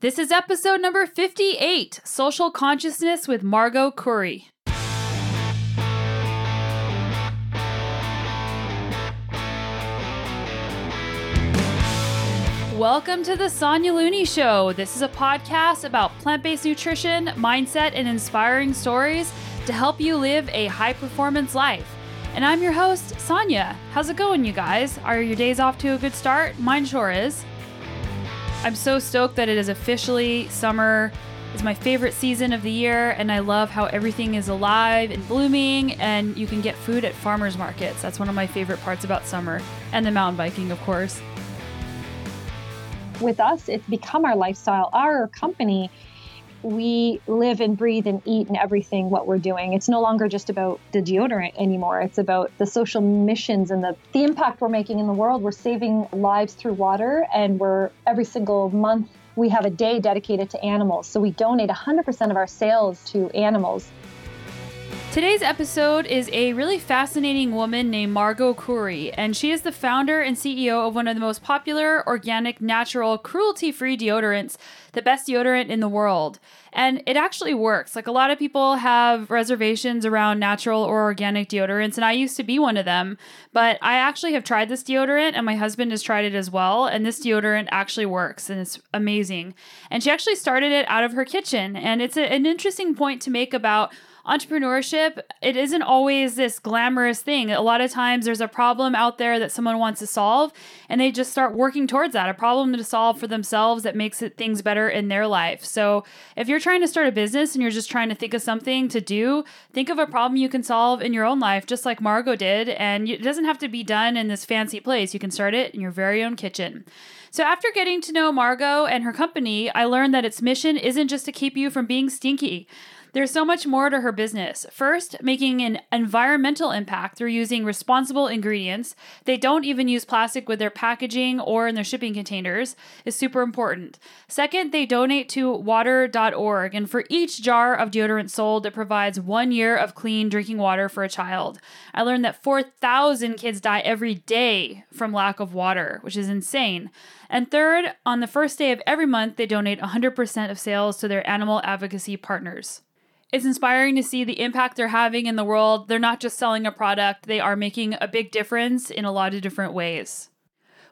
This is episode number 58 Social Consciousness with Margaux Khoury. Welcome to the Sonya Looney Show. This is a podcast about plant based nutrition, mindset, and inspiring stories to help you live a high performance life. And I'm your host, Sonya. How's it going, you guys? Are your days off to a good start? Mine sure is. I'm so stoked that it is officially summer. It's my favorite season of the year, and I love how everything is alive and blooming, and you can get food at farmers markets. That's one of my favorite parts about summer, and the mountain biking, of course with us, it's become our lifestyle. Our company, we live and breathe and eat and everything what we're doing. It's no longer just about the deodorant anymore. It's about the social missions and the, the impact we're making in the world. We're saving lives through water, and we're every single month we have a day dedicated to animals. So we donate 100% of our sales to animals. Today's episode is a really fascinating woman named Margaux Khoury, and she is the founder and CEO of one of the most popular organic, natural, cruelty free deodorants, the best deodorant in the world. And it actually works. Like a lot of people have reservations around natural or organic deodorants, and I used to be one of them. But I actually have tried this deodorant, and my husband has tried it as well. And this deodorant actually works, and it's amazing. And she actually started it out of her kitchen. And it's a, an interesting point to make about entrepreneurship, it isn't always this glamorous thing. A lot of times there's a problem out there that someone wants to solve and they just start working towards that, a problem to solve for themselves that makes it things better in their life. So, if you're trying to start a business and you're just trying to think of something to do, think of a problem you can solve in your own life just like Margaux did and it doesn't have to be done in this fancy place. You can start it in your very own kitchen. So, after getting to know Margaux and her company, I learned that its mission isn't just to keep you from being stinky. There's so much more to her business. First, making an environmental impact through using responsible ingredients. They don't even use plastic with their packaging or in their shipping containers, is super important. Second, they donate to water.org, and for each jar of deodorant sold, it provides one year of clean drinking water for a child. I learned that 4,000 kids die every day from lack of water, which is insane. And third, on the first day of every month, they donate 100% of sales to their animal advocacy partners. It's inspiring to see the impact they're having in the world. They're not just selling a product, they are making a big difference in a lot of different ways.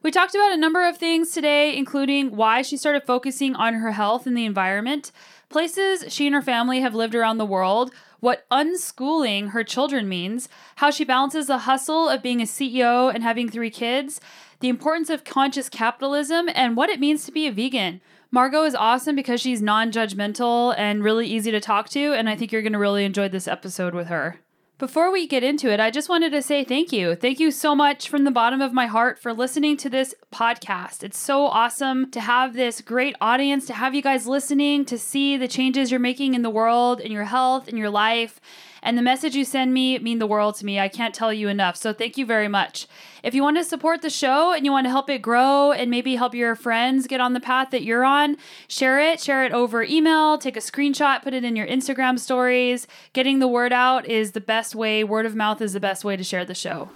We talked about a number of things today, including why she started focusing on her health and the environment, places she and her family have lived around the world, what unschooling her children means, how she balances the hustle of being a CEO and having three kids, the importance of conscious capitalism, and what it means to be a vegan. Margaux is awesome because she's non judgmental and really easy to talk to, and I think you're going to really enjoy this episode with her. Before we get into it, I just wanted to say thank you. Thank you so much from the bottom of my heart for listening to this podcast. It's so awesome to have this great audience, to have you guys listening, to see the changes you're making in the world, in your health, in your life. And the message you send me mean the world to me. I can't tell you enough. So thank you very much. If you want to support the show and you want to help it grow and maybe help your friends get on the path that you're on, share it. Share it over email, take a screenshot, put it in your Instagram stories. Getting the word out is the best way. Word of mouth is the best way to share the show.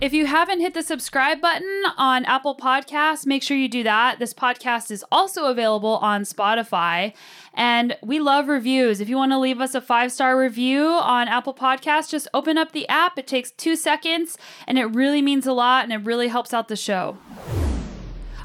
If you haven't hit the subscribe button on Apple Podcasts, make sure you do that. This podcast is also available on Spotify. And we love reviews. If you want to leave us a five star review on Apple Podcasts, just open up the app. It takes two seconds and it really means a lot and it really helps out the show.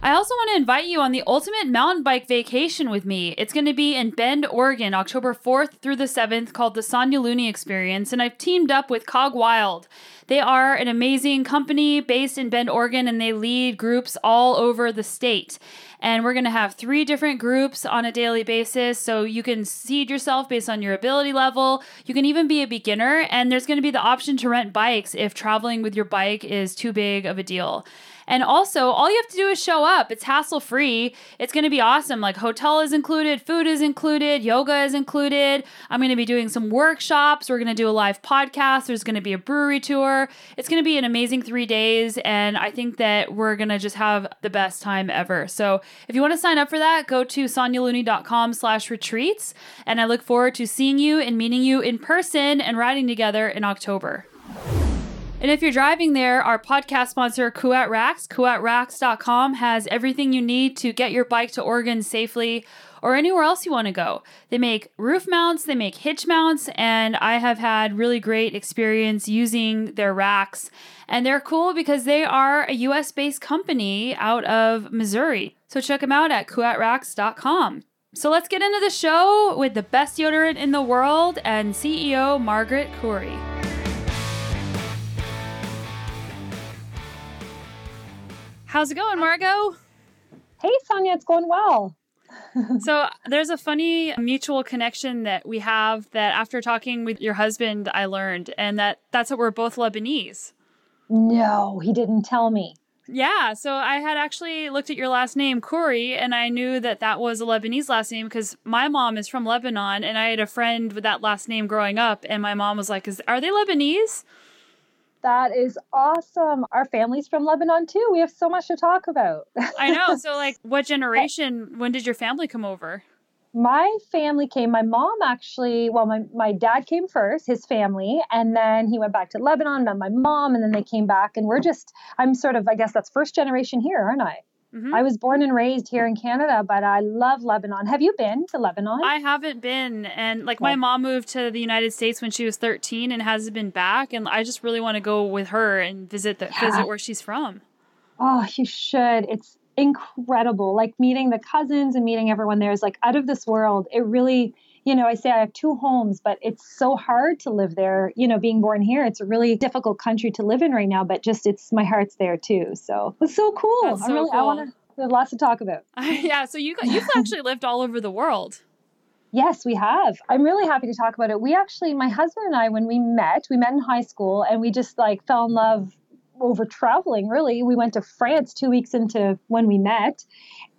I also want to invite you on the ultimate mountain bike vacation with me. It's going to be in Bend, Oregon, October 4th through the 7th, called the Sonya Looney Experience, and I've teamed up with Cog Wild. They are an amazing company based in Bend, Oregon, and they lead groups all over the state. And we're going to have three different groups on a daily basis. So you can seed yourself based on your ability level. You can even be a beginner. And there's going to be the option to rent bikes if traveling with your bike is too big of a deal. And also, all you have to do is show up. It's hassle free. It's going to be awesome. Like, hotel is included, food is included, yoga is included. I'm going to be doing some workshops. We're going to do a live podcast. There's going to be a brewery tour. It's going to be an amazing three days. And I think that we're going to just have the best time ever. So, if you want to sign up for that, go to sonyalooney.com slash retreats. And I look forward to seeing you and meeting you in person and riding together in October. And if you're driving there, our podcast sponsor, Kuat Racks, kuatracks.com, has everything you need to get your bike to Oregon safely or anywhere else you want to go. They make roof mounts, they make hitch mounts, and I have had really great experience using their racks. And they're cool because they are a US based company out of Missouri. So check them out at kuatracks.com. So let's get into the show with the best deodorant in the world and CEO Margaret Khoury. How's it going, Margaux? Hey, Sonya, it's going well. so there's a funny mutual connection that we have that after talking with your husband, I learned, and that that's that we're both Lebanese. No, he didn't tell me. Yeah, so I had actually looked at your last name, Khoury, and I knew that that was a Lebanese last name because my mom is from Lebanon, and I had a friend with that last name growing up, and my mom was like, "Is are they Lebanese?" That is awesome. Our family's from Lebanon too. We have so much to talk about. I know. So, like, what generation? When did your family come over? My family came. My mom actually, well, my, my dad came first, his family, and then he went back to Lebanon, met my mom, and then they came back. And we're just, I'm sort of, I guess that's first generation here, aren't I? Mm-hmm. I was born and raised here in Canada, but I love Lebanon. Have you been to Lebanon? I haven't been. And like my mom moved to the United States when she was 13 and hasn't been back. And I just really want to go with her and visit the yeah. visit where she's from. Oh, you should. It's incredible. Like meeting the cousins and meeting everyone there is like out of this world. It really, you know, I say I have two homes, but it's so hard to live there. You know, being born here, it's a really difficult country to live in right now, but just it's my heart's there too. So it's so cool. That's so I really, cool. I want to, there's lots to talk about. yeah. So you, you've actually lived all over the world. Yes, we have. I'm really happy to talk about it. We actually, my husband and I, when we met, we met in high school and we just like fell in love over traveling, really. We went to France two weeks into when we met.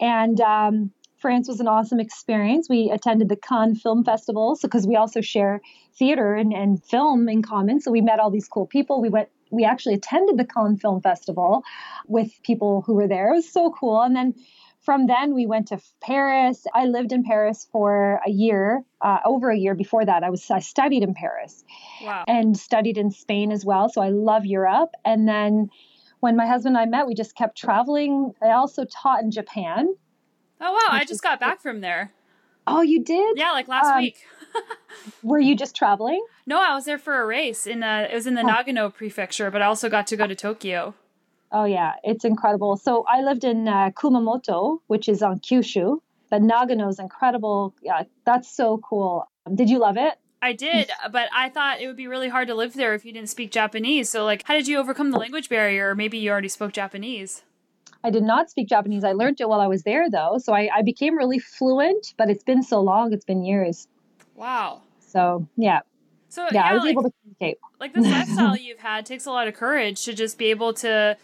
And um, France was an awesome experience. We attended the Cannes Film Festival because so, we also share theater and, and film in common. So we met all these cool people. We went we actually attended the Cannes Film Festival with people who were there. It was so cool. And then from then we went to Paris. I lived in Paris for a year, uh, over a year before that. I was I studied in Paris, wow. and studied in Spain as well. So I love Europe. And then when my husband and I met, we just kept traveling. I also taught in Japan. Oh wow! I just got back from there. Oh, you did? Yeah, like last um, week. were you just traveling? No, I was there for a race in uh, it was in the oh. Nagano prefecture, but I also got to go to Tokyo. Oh yeah, it's incredible. So I lived in uh, Kumamoto, which is on Kyushu. But Nagano is incredible. Yeah, that's so cool. Did you love it? I did, but I thought it would be really hard to live there if you didn't speak Japanese. So, like, how did you overcome the language barrier? Or maybe you already spoke Japanese. I did not speak Japanese. I learned it while I was there, though. So I, I became really fluent, but it's been so long. It's been years. Wow. So, yeah. So, yeah, yeah I was like, able to communicate. Like, this lifestyle you've had takes a lot of courage to just be able to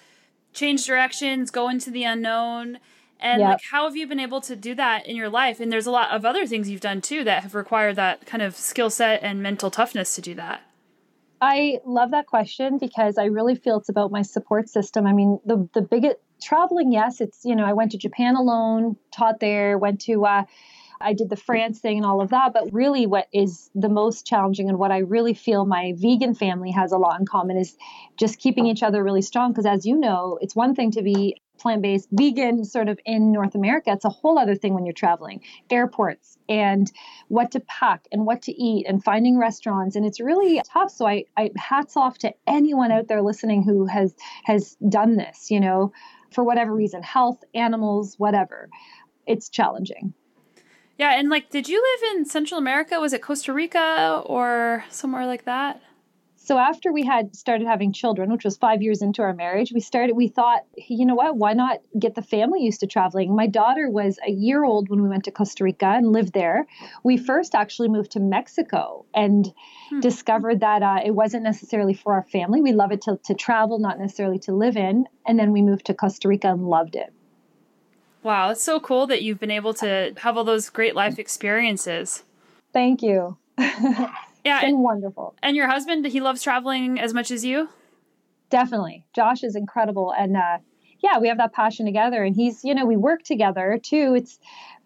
change directions, go into the unknown. And yep. like how have you been able to do that in your life? And there's a lot of other things you've done too that have required that kind of skill set and mental toughness to do that. I love that question because I really feel it's about my support system. I mean, the the biggest traveling, yes, it's you know, I went to Japan alone, taught there, went to uh, I did the France thing and all of that. But really, what is the most challenging and what I really feel my vegan family has a lot in common is just keeping each other really strong. Because as you know, it's one thing to be plant based vegan sort of in North America. It's a whole other thing when you're traveling, airports and what to pack and what to eat and finding restaurants. And it's really tough. So I, I hats off to anyone out there listening who has has done this, you know, for whatever reason, health, animals, whatever. It's challenging. Yeah, and like, did you live in Central America? Was it Costa Rica or somewhere like that? So after we had started having children, which was five years into our marriage, we started. We thought, you know what? Why not get the family used to traveling? My daughter was a year old when we went to Costa Rica and lived there. We first actually moved to Mexico and hmm. discovered that uh, it wasn't necessarily for our family. We love it to, to travel, not necessarily to live in. And then we moved to Costa Rica and loved it. Wow, it's so cool that you've been able to have all those great life experiences. Thank you. yeah, it's been wonderful. And your husband, he loves traveling as much as you? Definitely. Josh is incredible. And uh, yeah, we have that passion together. And he's, you know, we work together too. It's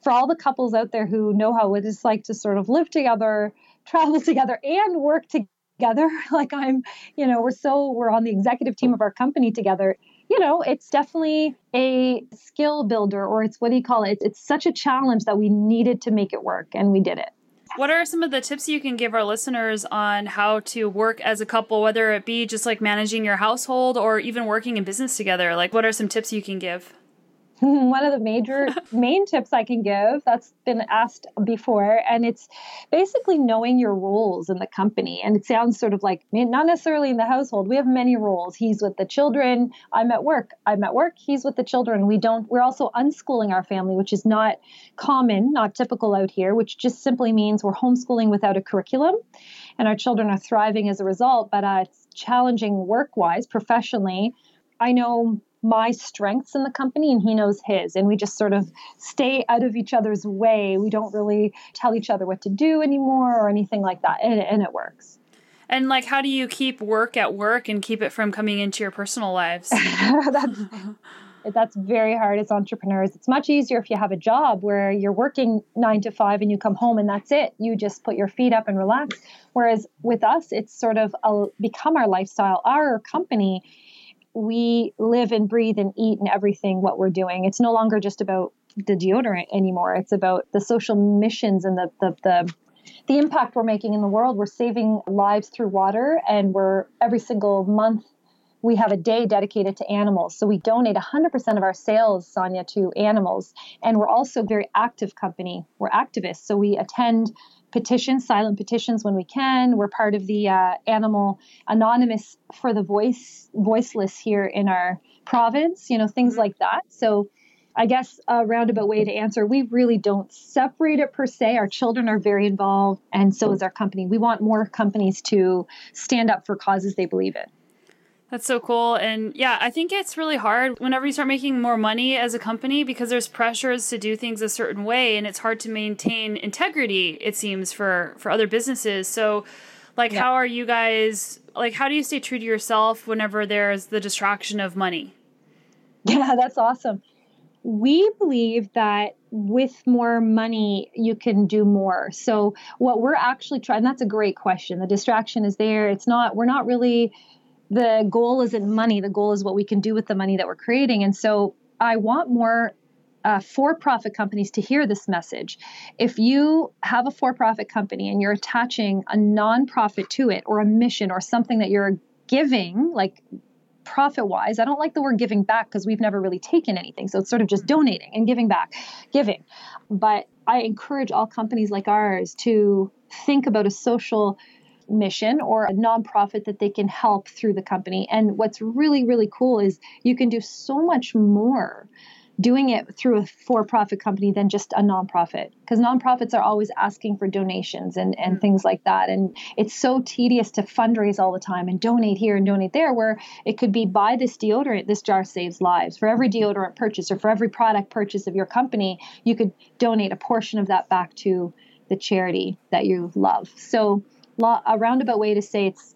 for all the couples out there who know how it is like to sort of live together, travel together, and work together. Like I'm, you know, we're so we're on the executive team of our company together. You know, it's definitely a skill builder or it's what do you call it? It's, it's such a challenge that we needed to make it work and we did it. What are some of the tips you can give our listeners on how to work as a couple, whether it be just like managing your household or even working in business together? Like, what are some tips you can give? one of the major main tips I can give that's been asked before, and it's basically knowing your roles in the company. And it sounds sort of like not necessarily in the household. We have many roles. He's with the children. I'm at work. I'm at work. He's with the children. We don't. We're also unschooling our family, which is not common, not typical out here. Which just simply means we're homeschooling without a curriculum, and our children are thriving as a result. But uh, it's challenging work-wise, professionally. I know my strengths in the company and he knows his. And we just sort of stay out of each other's way. We don't really tell each other what to do anymore or anything like that. And, and it works. And like, how do you keep work at work and keep it from coming into your personal lives? that's, that's very hard as entrepreneurs. It's much easier if you have a job where you're working nine to five and you come home and that's it. You just put your feet up and relax. Whereas with us, it's sort of a, become our lifestyle. Our company we live and breathe and eat and everything what we're doing. It's no longer just about the deodorant anymore. It's about the social missions and the the the the impact we're making in the world. We're saving lives through water and we're every single month we have a day dedicated to animals. So we donate 100% of our sales, Sonya, to animals. And we're also a very active company. We're activists. So we attend petitions, silent petitions when we can. We're part of the uh, Animal Anonymous for the voice voiceless here in our province. You know things mm-hmm. like that. So. I guess a roundabout way to answer, we really don't separate it per se. Our children are very involved, and so is our company. We want more companies to stand up for causes they believe in. That's so cool. And yeah, I think it's really hard whenever you start making more money as a company because there's pressures to do things a certain way and it's hard to maintain integrity, it seems, for for other businesses. So like yeah. how are you guys like how do you stay true to yourself whenever there's the distraction of money? Yeah, that's awesome. We believe that with more money, you can do more. So, what we're actually trying, that's a great question. The distraction is there. It's not, we're not really the goal isn't money. The goal is what we can do with the money that we're creating. And so I want more uh, for profit companies to hear this message. If you have a for profit company and you're attaching a nonprofit to it or a mission or something that you're giving, like profit wise, I don't like the word giving back because we've never really taken anything. So it's sort of just donating and giving back, giving. But I encourage all companies like ours to think about a social mission or a nonprofit that they can help through the company. And what's really, really cool is you can do so much more doing it through a for-profit company than just a nonprofit because nonprofits are always asking for donations and, and mm. things like that and it's so tedious to fundraise all the time and donate here and donate there where it could be buy this deodorant this jar saves lives for every deodorant purchase or for every product purchase of your company you could donate a portion of that back to the charity that you love so a roundabout way to say it's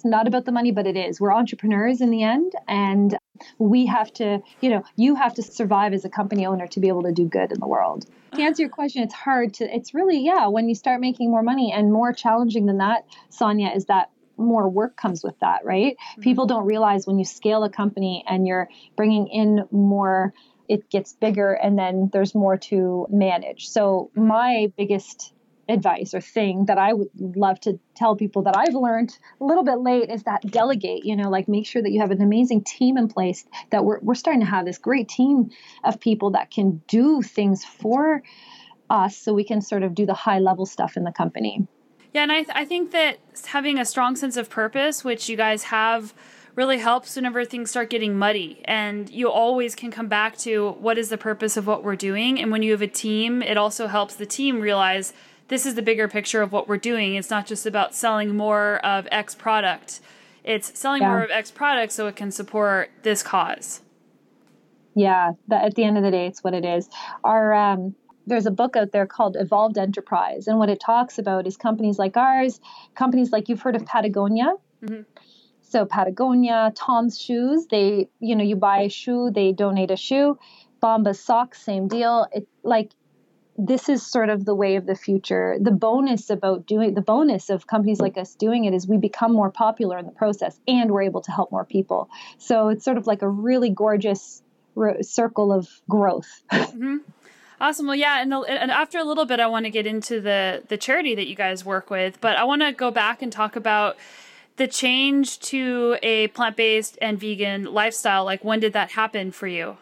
it's not about the money, but it is. We're entrepreneurs in the end, and we have to, you know, you have to survive as a company owner to be able to do good in the world. To answer your question, it's hard to, it's really, yeah, when you start making more money and more challenging than that, Sonya, is that more work comes with that, right? Mm-hmm. People don't realize when you scale a company and you're bringing in more, it gets bigger and then there's more to manage. So, my biggest advice or thing that I would love to tell people that I've learned a little bit late is that delegate, you know, like make sure that you have an amazing team in place that we're, we're starting to have this great team of people that can do things for us so we can sort of do the high level stuff in the company. Yeah, and I, th- I think that having a strong sense of purpose, which you guys have, really helps whenever things start getting muddy. And you always can come back to what is the purpose of what we're doing. And when you have a team, it also helps the team realize this is the bigger picture of what we're doing. It's not just about selling more of X product. It's selling yeah. more of X product so it can support this cause. Yeah, that, at the end of the day, it's what it is. Our um, there's a book out there called Evolved Enterprise, and what it talks about is companies like ours, companies like you've heard of Patagonia. Mm-hmm. So Patagonia, Tom's shoes, they you know you buy a shoe, they donate a shoe. Bombas socks, same deal. It like this is sort of the way of the future. The bonus about doing the bonus of companies like us doing it is we become more popular in the process and we're able to help more people. So it's sort of like a really gorgeous circle of growth. Mm-hmm. Awesome. Well, yeah, and, and after a little bit, I want to get into the the charity that you guys work with, but I want to go back and talk about the change to a plant based and vegan lifestyle. Like, when did that happen for you?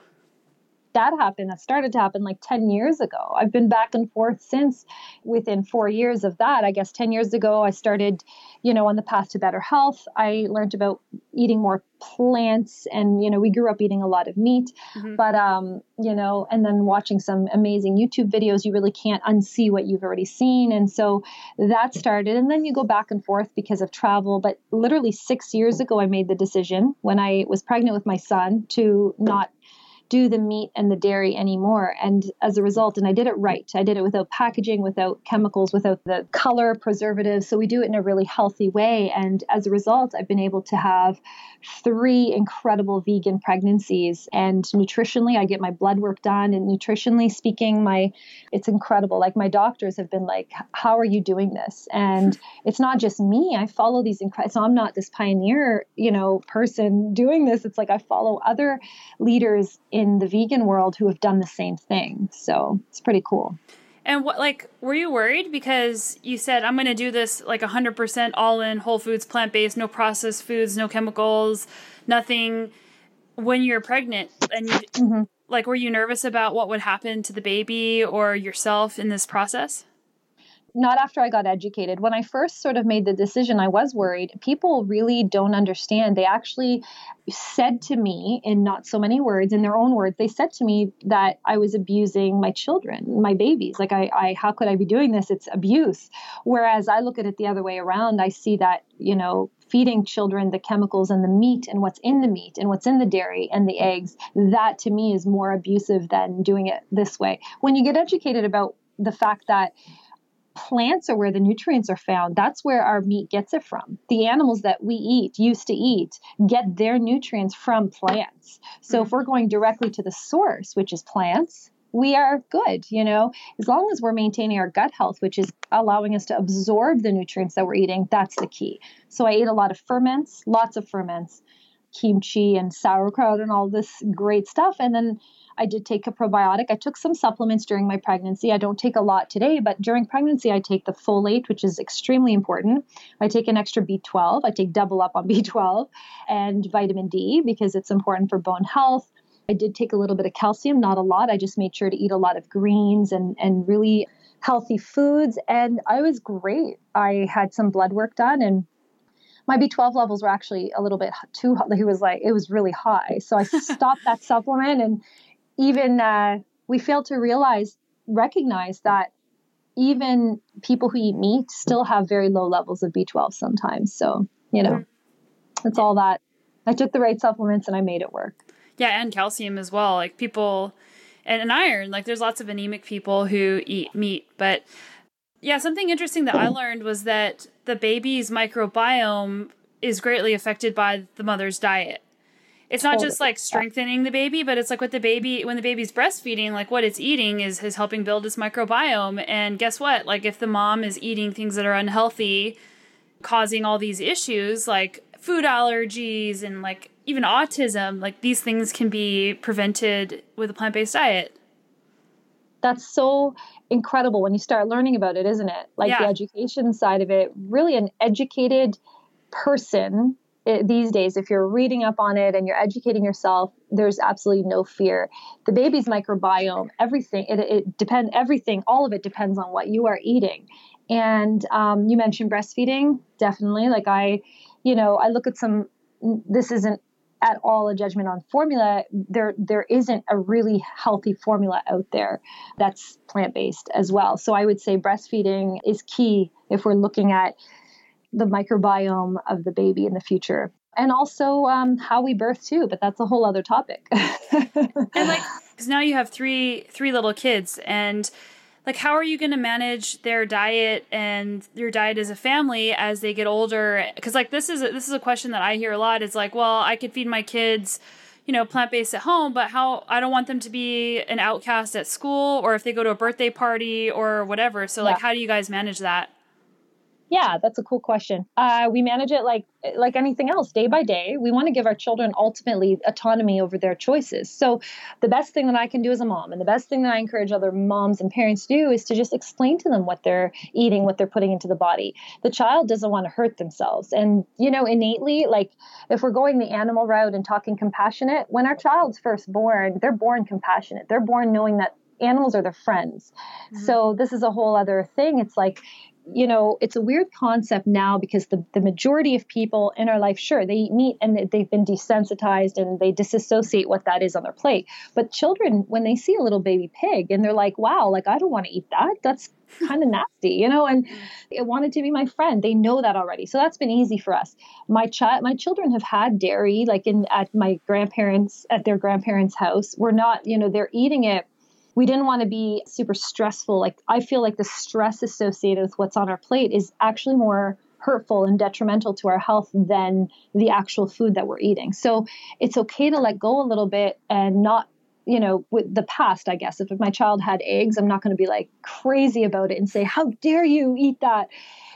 That happened. That started to happen like 10 years ago. I've been back and forth since within four years of that. I guess 10 years ago, I started, you know, on the path to better health. I learned about eating more plants and, you know, we grew up eating a lot of meat, mm-hmm. but, um, you know, and then watching some amazing YouTube videos, you really can't unsee what you've already seen. And so that started. And then you go back and forth because of travel. But literally six years ago, I made the decision when I was pregnant with my son to not do the meat and the dairy anymore. And as a result, and I did it right, I did it without packaging, without chemicals, without the color preservatives. So we do it in a really healthy way. And as a result, I've been able to have three incredible vegan pregnancies. And nutritionally, I get my blood work done. And nutritionally speaking, my it's incredible. Like my doctors have been like, "How are you doing this?" And it's not just me. I follow these incredible. So I'm not this pioneer, you know, person doing this. It's like I follow other leaders in the vegan world who have done the same thing. So it's pretty cool. And what, like, were you worried because you said I'm going to do this like 100% all in whole foods, plant based, no processed foods, no chemicals, nothing. When you're pregnant, and you, mm-hmm. like, were you nervous about what would happen to the baby or yourself in this process? Not after I got educated. When I first sort of made the decision, I was worried. People really don't understand. They actually said to me, in not so many words, in their own words, they said to me that I was abusing my children, my babies. Like, I, I how could I be doing this? It's abuse. Whereas I look at it the other way around. I see that, you know, feeding children the chemicals and the meat and what's in the meat and what's in the dairy and the eggs, that to me is more abusive than doing it this way. When you get educated about the fact that plants are where the nutrients are found. That's where our meat gets it from. The animals that we eat, used to eat, get their nutrients from plants. So mm-hmm. if we're going directly to the source, which is plants, we are good, you know, as long as we're maintaining our gut health, which is allowing us to absorb the nutrients that we're eating, that's the key. So I ate a lot of ferments, lots of ferments, kimchi and sauerkraut and all this great stuff. And then I did take a probiotic. I took some supplements during my pregnancy. I don't take a lot today, but during pregnancy, I take the folate, which is extremely important. I take an extra B12. I take double up on B12 and vitamin D because it's important for bone health. I did take a little bit of calcium, not a lot. I just made sure to eat a lot of greens and, and really healthy foods. And I was great. I had some blood work done and my B12 levels were actually a little bit too high. He was like, it was really high. So I stopped that supplement and even uh, we failed to realize, recognize that even people who eat meat still have very low levels of B12 sometimes. So, you know, mm-hmm. it's all that. I took the right supplements and I made it work. Yeah, and calcium as well. Like people, and, and iron. Like there's lots of anemic people who eat meat. But yeah, something interesting that I learned was that the baby's microbiome is greatly affected by the mother's diet it's not oh, just like strengthening the baby, but it's like what the baby when the baby's breastfeeding, like what it's eating is is helping build its microbiome. And guess what? Like if the mom is eating things that are unhealthy, causing all these issues like food allergies and like even autism, like these things can be prevented with a plant-based diet. That's so incredible when you start learning about it, isn't it? Like yeah. the education side of it, really an educated person it, these days, if you're reading up on it and you're educating yourself, there's absolutely no fear. The baby's microbiome, everything, it, it depends, everything, all of it depends on what you are eating. And um, you mentioned breastfeeding, definitely. Like I, you know, I look at some, this isn't at all a judgment on formula there there isn't a really healthy formula out there that's plant-based as well. So i would say breastfeeding is key if we're looking at the microbiome of the baby in the future. And also um, how we birth too but that's a whole other topic. And like because now you have three three little kids and like how are you going to manage their diet and your diet as a family as they get older because like this is a, this is a question that i hear a lot it's like well i could feed my kids you know, plant based at home, but how I don't want them to be an outcast at school or if they go to a birthday party or whatever. So, like, how do you guys manage that? Yeah, that's a cool question. Uh, we manage it like like anything else, day by day. We want to give our children ultimately autonomy over their choices. So, the best thing that I can do as a mom, and the best thing that I encourage other moms and parents to do, is to just explain to them what they're eating, what they're putting into the body. The child doesn't want to hurt themselves, and you know, innately, like if we're going the animal route and talking compassionate, when our child's first born, they're born compassionate. They're born knowing that animals are their friends. Mm-hmm. So this is a whole other thing. It's like you know, it's a weird concept now because the, the majority of people in our life, sure, they eat meat and they've been desensitized and they disassociate what that is on their plate. But children, when they see a little baby pig and they're like, wow, like, I don't want to eat that. That's kind of nasty, you know, and mm. it wanted to be my friend. They know that already. So that's been easy for us. My child, my children have had dairy, like in at my grandparents, at their grandparents' house. We're not, you know, they're eating it we didn't want to be super stressful. Like, I feel like the stress associated with what's on our plate is actually more hurtful and detrimental to our health than the actual food that we're eating. So it's okay to let go a little bit and not you know, with the past, I guess, if my child had eggs, I'm not going to be like crazy about it and say, How dare you eat that?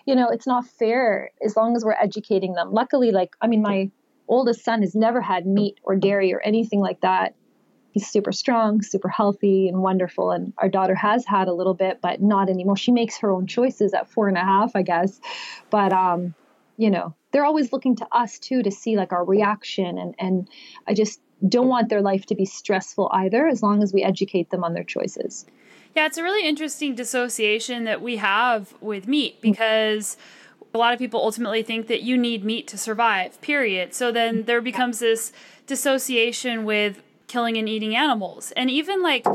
You know, it's not fair as long as we're educating them. Luckily, like, I mean, my oldest son has never had meat or dairy or anything like that he's super strong, super healthy, and wonderful. And our daughter has had a little bit, but not anymore. She makes her own choices at four and a half, I guess. But um, you know, they're always looking to us too to see like our reaction, and and I just don't want their life to be stressful either, as long as we educate them on their choices. Yeah, it's a really interesting dissociation that we have with meat because. A lot of people ultimately think that you need meat to survive, period. So then there becomes this dissociation with killing and eating animals. And even like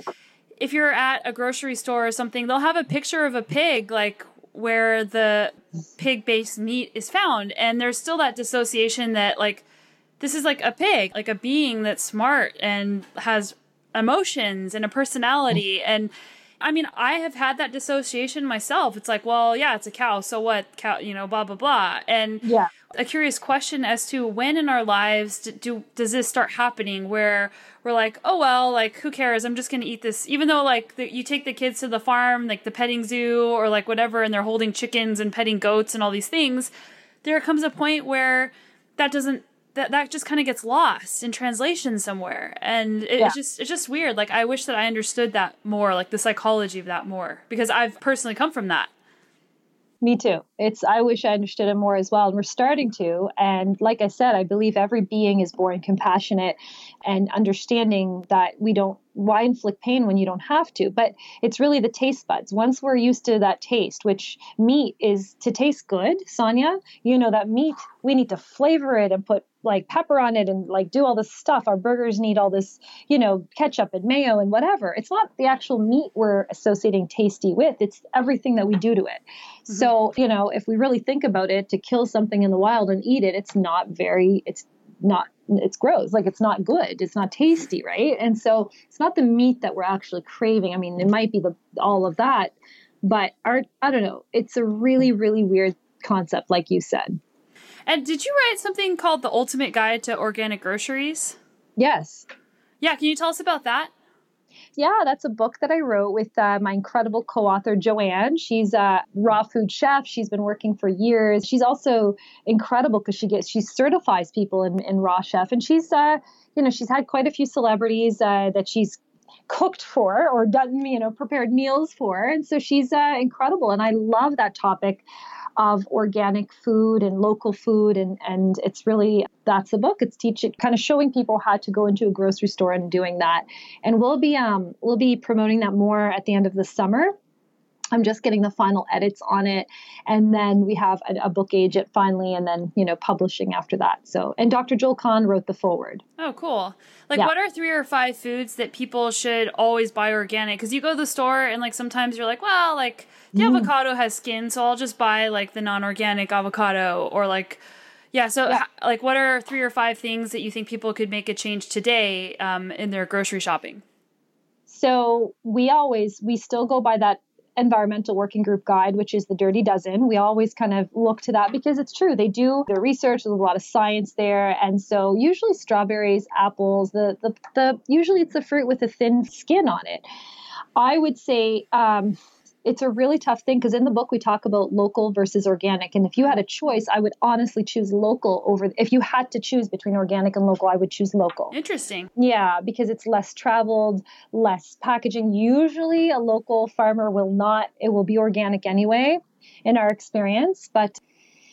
if you're at a grocery store or something, they'll have a picture of a pig like where the pig based meat is found. And there's still that dissociation that like this is like a pig, like a being that's smart and has emotions and a personality and I mean, I have had that dissociation myself. It's like, well, yeah, it's a cow, so what? Cow, you know, blah blah blah. And yeah. a curious question as to when in our lives do, do does this start happening where we're like, oh well, like who cares? I'm just gonna eat this, even though like the, you take the kids to the farm, like the petting zoo or like whatever, and they're holding chickens and petting goats and all these things. There comes a point where that doesn't that that just kind of gets lost in translation somewhere and it, yeah. it's just it's just weird like i wish that i understood that more like the psychology of that more because i've personally come from that me too. It's I wish I understood it more as well. And we're starting to. And like I said, I believe every being is born compassionate and understanding that we don't why inflict pain when you don't have to? But it's really the taste buds. Once we're used to that taste, which meat is to taste good, Sonya, you know that meat, we need to flavor it and put like pepper on it and like do all this stuff. Our burgers need all this, you know, ketchup and mayo and whatever. It's not the actual meat we're associating tasty with, it's everything that we do to it. Mm-hmm. So, you know, if we really think about it, to kill something in the wild and eat it, it's not very, it's not it's gross like it's not good it's not tasty right and so it's not the meat that we're actually craving i mean it might be the all of that but our i don't know it's a really really weird concept like you said and did you write something called the ultimate guide to organic groceries yes yeah can you tell us about that yeah, that's a book that I wrote with uh, my incredible co-author Joanne. She's a raw food chef. She's been working for years. She's also incredible because she gets she certifies people in, in raw chef, and she's uh, you know she's had quite a few celebrities uh, that she's cooked for or done you know prepared meals for, and so she's uh, incredible. And I love that topic of organic food and local food and and it's really that's the book. It's teaching kind of showing people how to go into a grocery store and doing that. And we'll be um we'll be promoting that more at the end of the summer I'm just getting the final edits on it. And then we have a, a, book agent finally, and then, you know, publishing after that. So, and Dr. Joel Kahn wrote the foreword. Oh, cool. Like, yeah. what are three or five foods that people should always buy organic? Because you go to the store and, like, sometimes you're like, well, like, the mm. avocado has skin, so I'll just buy, like, the non organic avocado. Or, like, yeah, so, yeah. like, what are three or five things that you think people could make a change today um, in their grocery shopping? So, we always, we still go by that environmental working group guide, which is the Dirty Dozen. We always kind of look to that because it's true. They do their research, there's a lot of science there. And so usually strawberries, apples, the the, the usually it's the fruit with a thin skin on it. I would say um, it's a really tough thing because in the book we talk about local versus organic and if you had a choice i would honestly choose local over if you had to choose between organic and local i would choose local. Interesting. Yeah because it's less traveled less packaging. Usually a local farmer will not it will be organic anyway in our experience but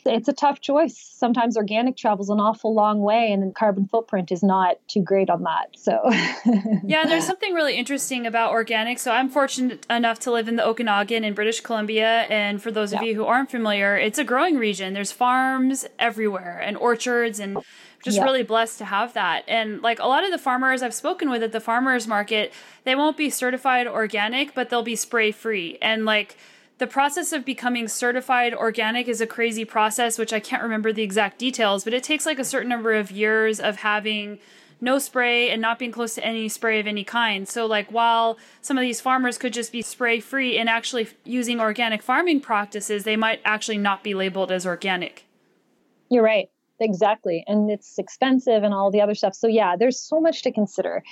it's a tough choice. Sometimes organic travels an awful long way, and the carbon footprint is not too great on that. So, yeah, there's something really interesting about organic. So, I'm fortunate enough to live in the Okanagan in British Columbia. And for those of yeah. you who aren't familiar, it's a growing region. There's farms everywhere and orchards, and just yeah. really blessed to have that. And like a lot of the farmers I've spoken with at the farmers market, they won't be certified organic, but they'll be spray free. And like, the process of becoming certified organic is a crazy process, which I can't remember the exact details, but it takes like a certain number of years of having no spray and not being close to any spray of any kind. So, like, while some of these farmers could just be spray free and actually using organic farming practices, they might actually not be labeled as organic. You're right. Exactly. And it's expensive and all the other stuff. So, yeah, there's so much to consider.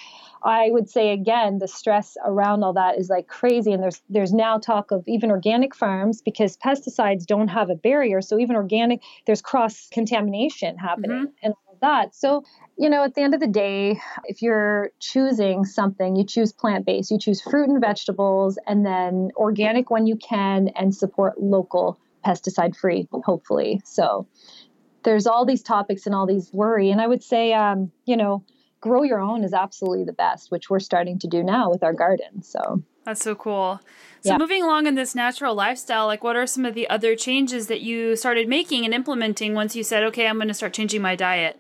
I would say again, the stress around all that is like crazy. And there's there's now talk of even organic farms because pesticides don't have a barrier. So even organic, there's cross contamination happening mm-hmm. and all that. So you know, at the end of the day, if you're choosing something, you choose plant based, you choose fruit and vegetables, and then organic when you can, and support local pesticide free, hopefully. So there's all these topics and all these worry. And I would say, um, you know, grow your own is absolutely the best, which we're starting to do now with our garden. So that's so cool. So yeah. moving along in this natural lifestyle, like what are some of the other changes that you started making and implementing once you said, okay, I'm going to start changing my diet?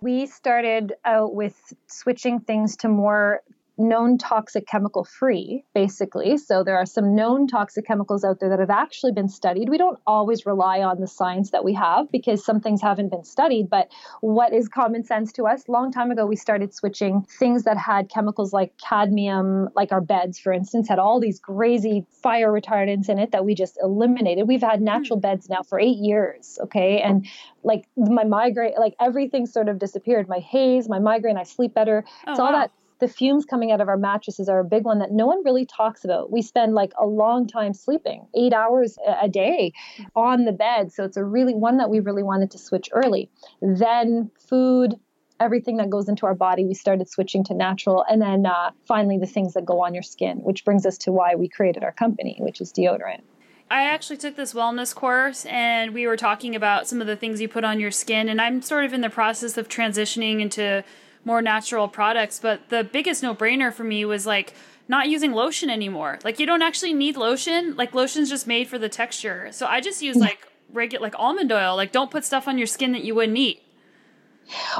We started out with switching things to more known toxic chemical free, basically. So there are some known toxic chemicals out there that have actually been studied. We don't always rely on the science that we have because some things haven't been studied, but what is common sense to us? Long time ago, we started switching things that had chemicals like cadmium, like our beds, for instance, had all these crazy fire retardants in it that we just eliminated. We've had natural hmm. beds now for eight years, okay? And like my migraine, like everything sort of disappeared. My haze, my migraine, I sleep better. Oh, it's all wow. that the fumes coming out of our mattresses are a big one that no one really talks about. We spend like a long time sleeping, eight hours a day on the bed. So it's a really one that we really wanted to switch early. Then food, everything that goes into our body, we started switching to natural. And then uh, finally, the things that go on your skin, which brings us to why we created our company, which is deodorant. I actually took this wellness course and we were talking about some of the things you put on your skin. And I'm sort of in the process of transitioning into more natural products. But the biggest no brainer for me was like not using lotion anymore. Like you don't actually need lotion. Like lotion's just made for the texture. So I just use like regular like almond oil. Like don't put stuff on your skin that you wouldn't eat.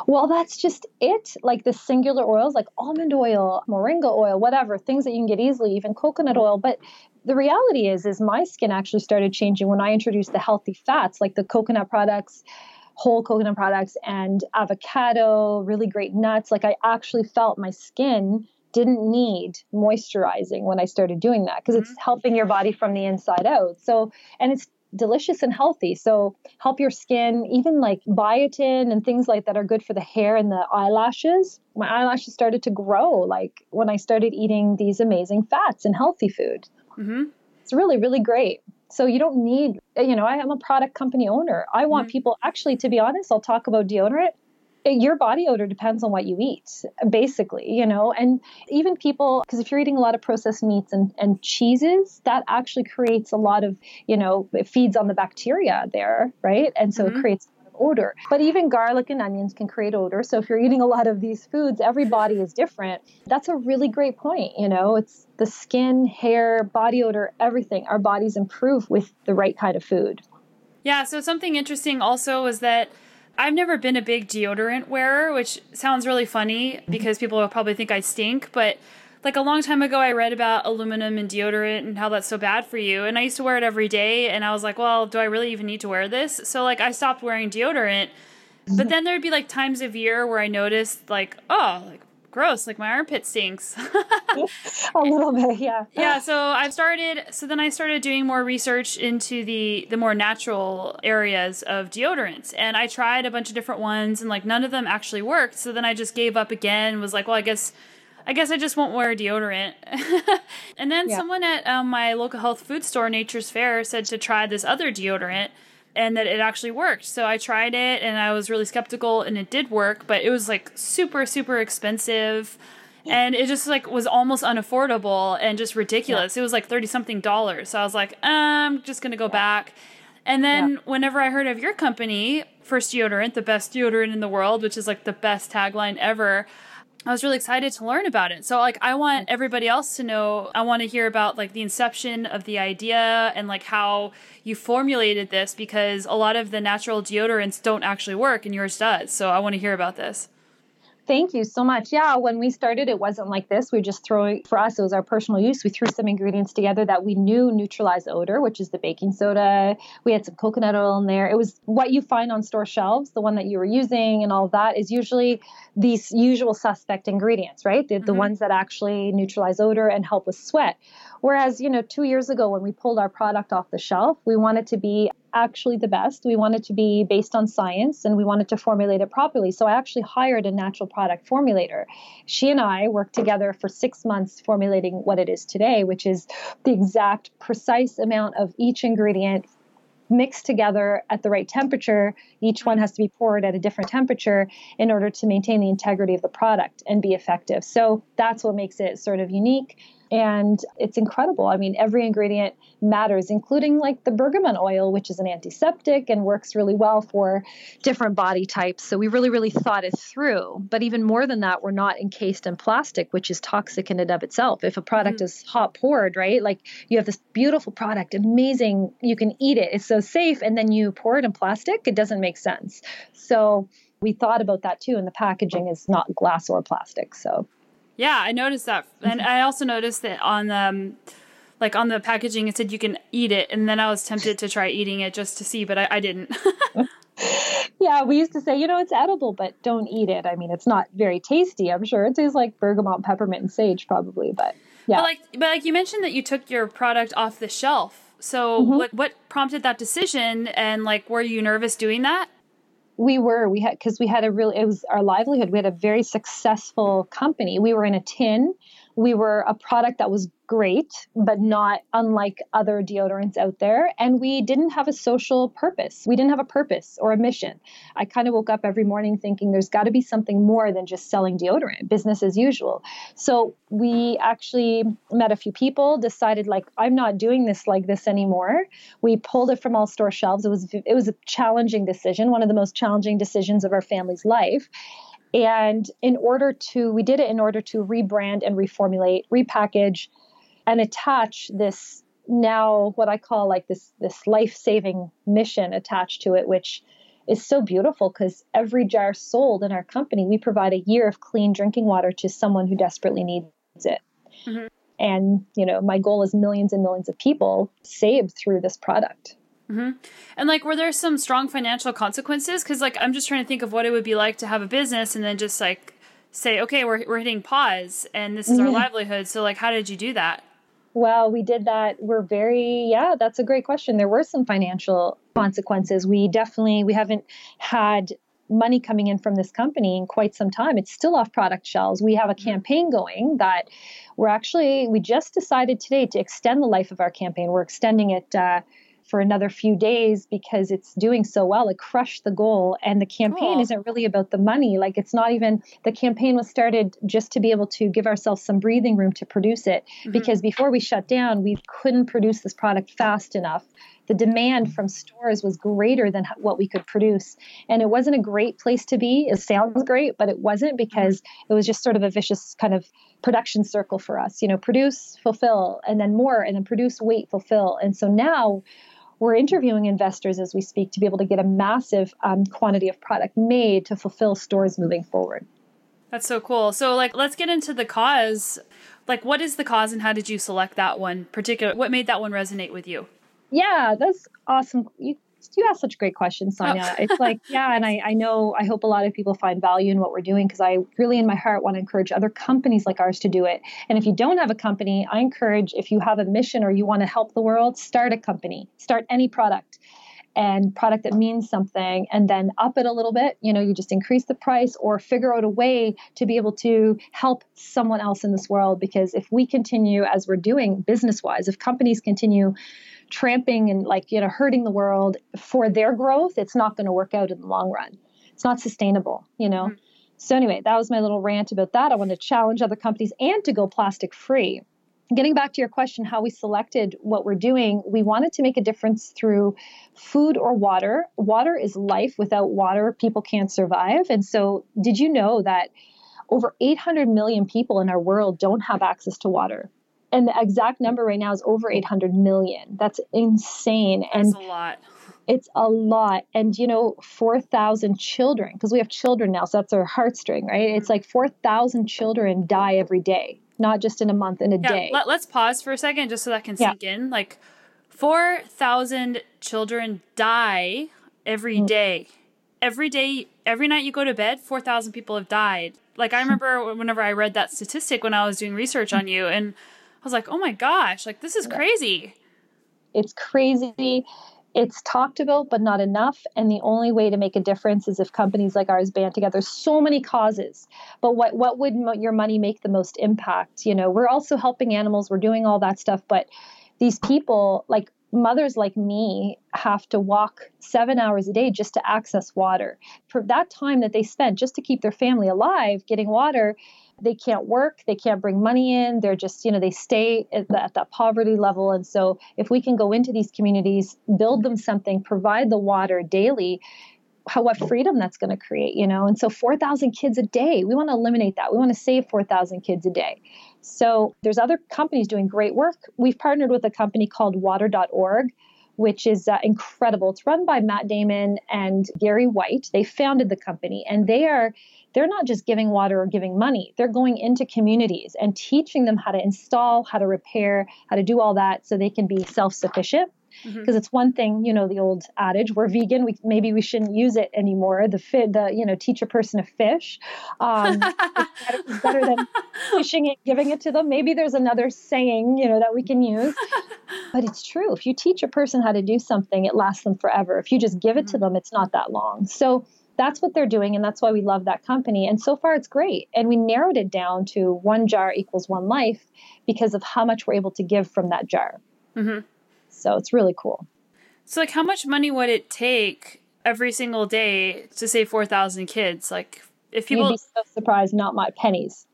Well, that's just it. Like the singular oils, like almond oil, moringa oil, whatever, things that you can get easily, even coconut oil. But the reality is, is my skin actually started changing when I introduced the healthy fats, like the coconut products, whole coconut products and avocado, really great nuts. Like I actually felt my skin didn't need moisturizing when I started doing that because it's mm-hmm. helping your body from the inside out. So, and it's delicious and healthy. So, help your skin, even like biotin and things like that are good for the hair and the eyelashes. My eyelashes started to grow like when I started eating these amazing fats and healthy food. Mm-hmm. It's really, really great. So you don't need, you know, I am a product company owner. I want mm-hmm. people, actually, to be honest, I'll talk about deodorant. Your body odor depends on what you eat, basically, you know, and even people, because if you're eating a lot of processed meats and, and cheeses, that actually creates a lot of, you know, it feeds on the bacteria there, right? And so mm-hmm. it creates odor. But even garlic and onions can create odor. So if you're eating a lot of these foods, every body is different. That's a really great point. You know, it's the skin, hair, body odor, everything. Our bodies improve with the right kind of food. Yeah. So something interesting also is that. I've never been a big deodorant wearer, which sounds really funny because people will probably think I stink, but like a long time ago I read about aluminum and deodorant and how that's so bad for you and I used to wear it every day and I was like, well, do I really even need to wear this? So like I stopped wearing deodorant. But then there'd be like times of year where I noticed like, oh, like gross. Like my armpit stinks. a little bit, yeah. Yeah. So I've started. So then I started doing more research into the the more natural areas of deodorants, and I tried a bunch of different ones, and like none of them actually worked. So then I just gave up again. Was like, well, I guess. I guess I just won't wear deodorant. and then yeah. someone at um, my local health food store, Nature's Fare, said to try this other deodorant and that it actually worked. So I tried it and I was really skeptical and it did work, but it was like super super expensive and it just like was almost unaffordable and just ridiculous. Yeah. It was like 30 something dollars. So I was like, I'm just going to go yeah. back. And then yeah. whenever I heard of your company, First Deodorant, the best deodorant in the world, which is like the best tagline ever, I was really excited to learn about it. So like I want mm. everybody else to know, I want to hear about like the inception of the idea and like how you formulated this because a lot of the natural deodorants don't actually work and yours does. So I want to hear about this. Thank you so much. Yeah, when we started, it wasn't like this. We just throwing for us, it was our personal use. We threw some ingredients together that we knew neutralized odor, which is the baking soda. We had some coconut oil in there. It was what you find on store shelves, the one that you were using, and all of that is usually these usual suspect ingredients, right? The, mm-hmm. the ones that actually neutralize odor and help with sweat. Whereas, you know, two years ago when we pulled our product off the shelf, we wanted to be actually the best. We wanted to be based on science and we wanted to formulate it properly. So I actually hired a natural product formulator. She and I worked together for six months formulating what it is today, which is the exact precise amount of each ingredient mixed together at the right temperature. Each one has to be poured at a different temperature in order to maintain the integrity of the product and be effective. So that's what makes it sort of unique and it's incredible. I mean, every ingredient matters, including like the bergamot oil, which is an antiseptic and works really well for different body types. So we really, really thought it through. But even more than that, we're not encased in plastic, which is toxic in and of itself. If a product mm-hmm. is hot poured, right? Like you have this beautiful product, amazing, you can eat it, it's so safe, and then you pour it in plastic, it doesn't make sense. So we thought about that too, and the packaging is not glass or plastic. So yeah, I noticed that, and I also noticed that on the, um, like on the packaging, it said you can eat it, and then I was tempted to try eating it just to see, but I, I didn't. yeah, we used to say, you know, it's edible, but don't eat it. I mean, it's not very tasty. I'm sure it tastes like bergamot, peppermint, and sage, probably, but yeah. But like, but like you mentioned that you took your product off the shelf. So, mm-hmm. like, what prompted that decision, and like, were you nervous doing that? We were we had because we had a really it was our livelihood. We had a very successful company. We were in a tin. We were a product that was great, but not unlike other deodorants out there. And we didn't have a social purpose. We didn't have a purpose or a mission. I kind of woke up every morning thinking there's got to be something more than just selling deodorant, business as usual. So we actually met a few people, decided like I'm not doing this like this anymore. We pulled it from all store shelves. It was it was a challenging decision, one of the most challenging decisions of our family's life. And in order to, we did it in order to rebrand and reformulate, repackage, and attach this now what I call like this this life saving mission attached to it, which is so beautiful because every jar sold in our company, we provide a year of clean drinking water to someone who desperately needs it. Mm-hmm. And you know, my goal is millions and millions of people saved through this product. Mm-hmm. And like, were there some strong financial consequences? Because like, I'm just trying to think of what it would be like to have a business and then just like say, okay, we're we're hitting pause and this is our livelihood. So like, how did you do that? Well, we did that. We're very yeah. That's a great question. There were some financial consequences. We definitely we haven't had money coming in from this company in quite some time. It's still off product shelves. We have a mm-hmm. campaign going that we're actually we just decided today to extend the life of our campaign. We're extending it. Uh, for another few days because it's doing so well. It crushed the goal. And the campaign cool. isn't really about the money. Like it's not even, the campaign was started just to be able to give ourselves some breathing room to produce it. Mm-hmm. Because before we shut down, we couldn't produce this product fast enough. The demand from stores was greater than what we could produce. And it wasn't a great place to be. It sounds great, but it wasn't because mm-hmm. it was just sort of a vicious kind of production circle for us. You know, produce, fulfill, and then more, and then produce, wait, fulfill. And so now, we're interviewing investors as we speak to be able to get a massive um, quantity of product made to fulfill stores moving forward. That's so cool. So, like, let's get into the cause. Like, what is the cause, and how did you select that one? Particular, what made that one resonate with you? Yeah, that's awesome. You you ask such great questions, oh. Sonya. Oh. it's like, yeah, and I, I know, I hope a lot of people find value in what we're doing because I really, in my heart, want to encourage other companies like ours to do it. And if you don't have a company, I encourage if you have a mission or you want to help the world, start a company, start any product and product that means something and then up it a little bit you know you just increase the price or figure out a way to be able to help someone else in this world because if we continue as we're doing business wise if companies continue tramping and like you know hurting the world for their growth it's not going to work out in the long run. It's not sustainable you know? Mm-hmm. so anyway that was my little rant about that. I want to challenge other companies and to go plastic free getting back to your question how we selected what we're doing we wanted to make a difference through food or water. Water is life. Without water people can't survive. And so did you know that over 800 million people in our world don't have access to water and the exact number right now is over 800 million. That's insane. And That's a lot. It's a lot. And, you know, 4,000 children, because we have children now, so that's our heartstring, right? It's like 4,000 children die every day, not just in a month, in a yeah, day. Let, us pause for a second just so that can sink yeah. in. Like, 4,000 children die every mm. day. Every day, every night you go to bed, 4,000 people have died. Like, I remember whenever I read that statistic when I was doing research on you, and was like, oh my gosh, like this is crazy. It's crazy. It's talked about, but not enough. And the only way to make a difference is if companies like ours band together. So many causes, but what what would mo- your money make the most impact? You know, we're also helping animals. We're doing all that stuff, but these people, like mothers like me have to walk seven hours a day just to access water. For that time that they spend just to keep their family alive, getting water, they can't work, they can't bring money in, they're just, you know, they stay at, the, at that poverty level. And so if we can go into these communities, build them something, provide the water daily, how what freedom that's going to create, you know? And so 4,000 kids a day, we want to eliminate that. We want to save 4,000 kids a day. So there's other companies doing great work. We've partnered with a company called water.org which is uh, incredible. It's run by Matt Damon and Gary White. They founded the company and they are they're not just giving water or giving money. They're going into communities and teaching them how to install, how to repair, how to do all that so they can be self-sufficient because mm-hmm. it's one thing you know the old adage we're vegan we maybe we shouldn't use it anymore. The fit the you know teach a person to fish. Um, it's, better, better than fishing it giving it to them. Maybe there's another saying you know that we can use. But it's true. If you teach a person how to do something it lasts them forever. If you just give it mm-hmm. to them it's not that long. So that's what they're doing and that's why we love that company. And so far it's great. And we narrowed it down to one jar equals one life because of how much we're able to give from that jar. Mm-hmm. So it's really cool. So, like, how much money would it take every single day to save 4,000 kids? Like, if people. You'd be so surprised, not my pennies.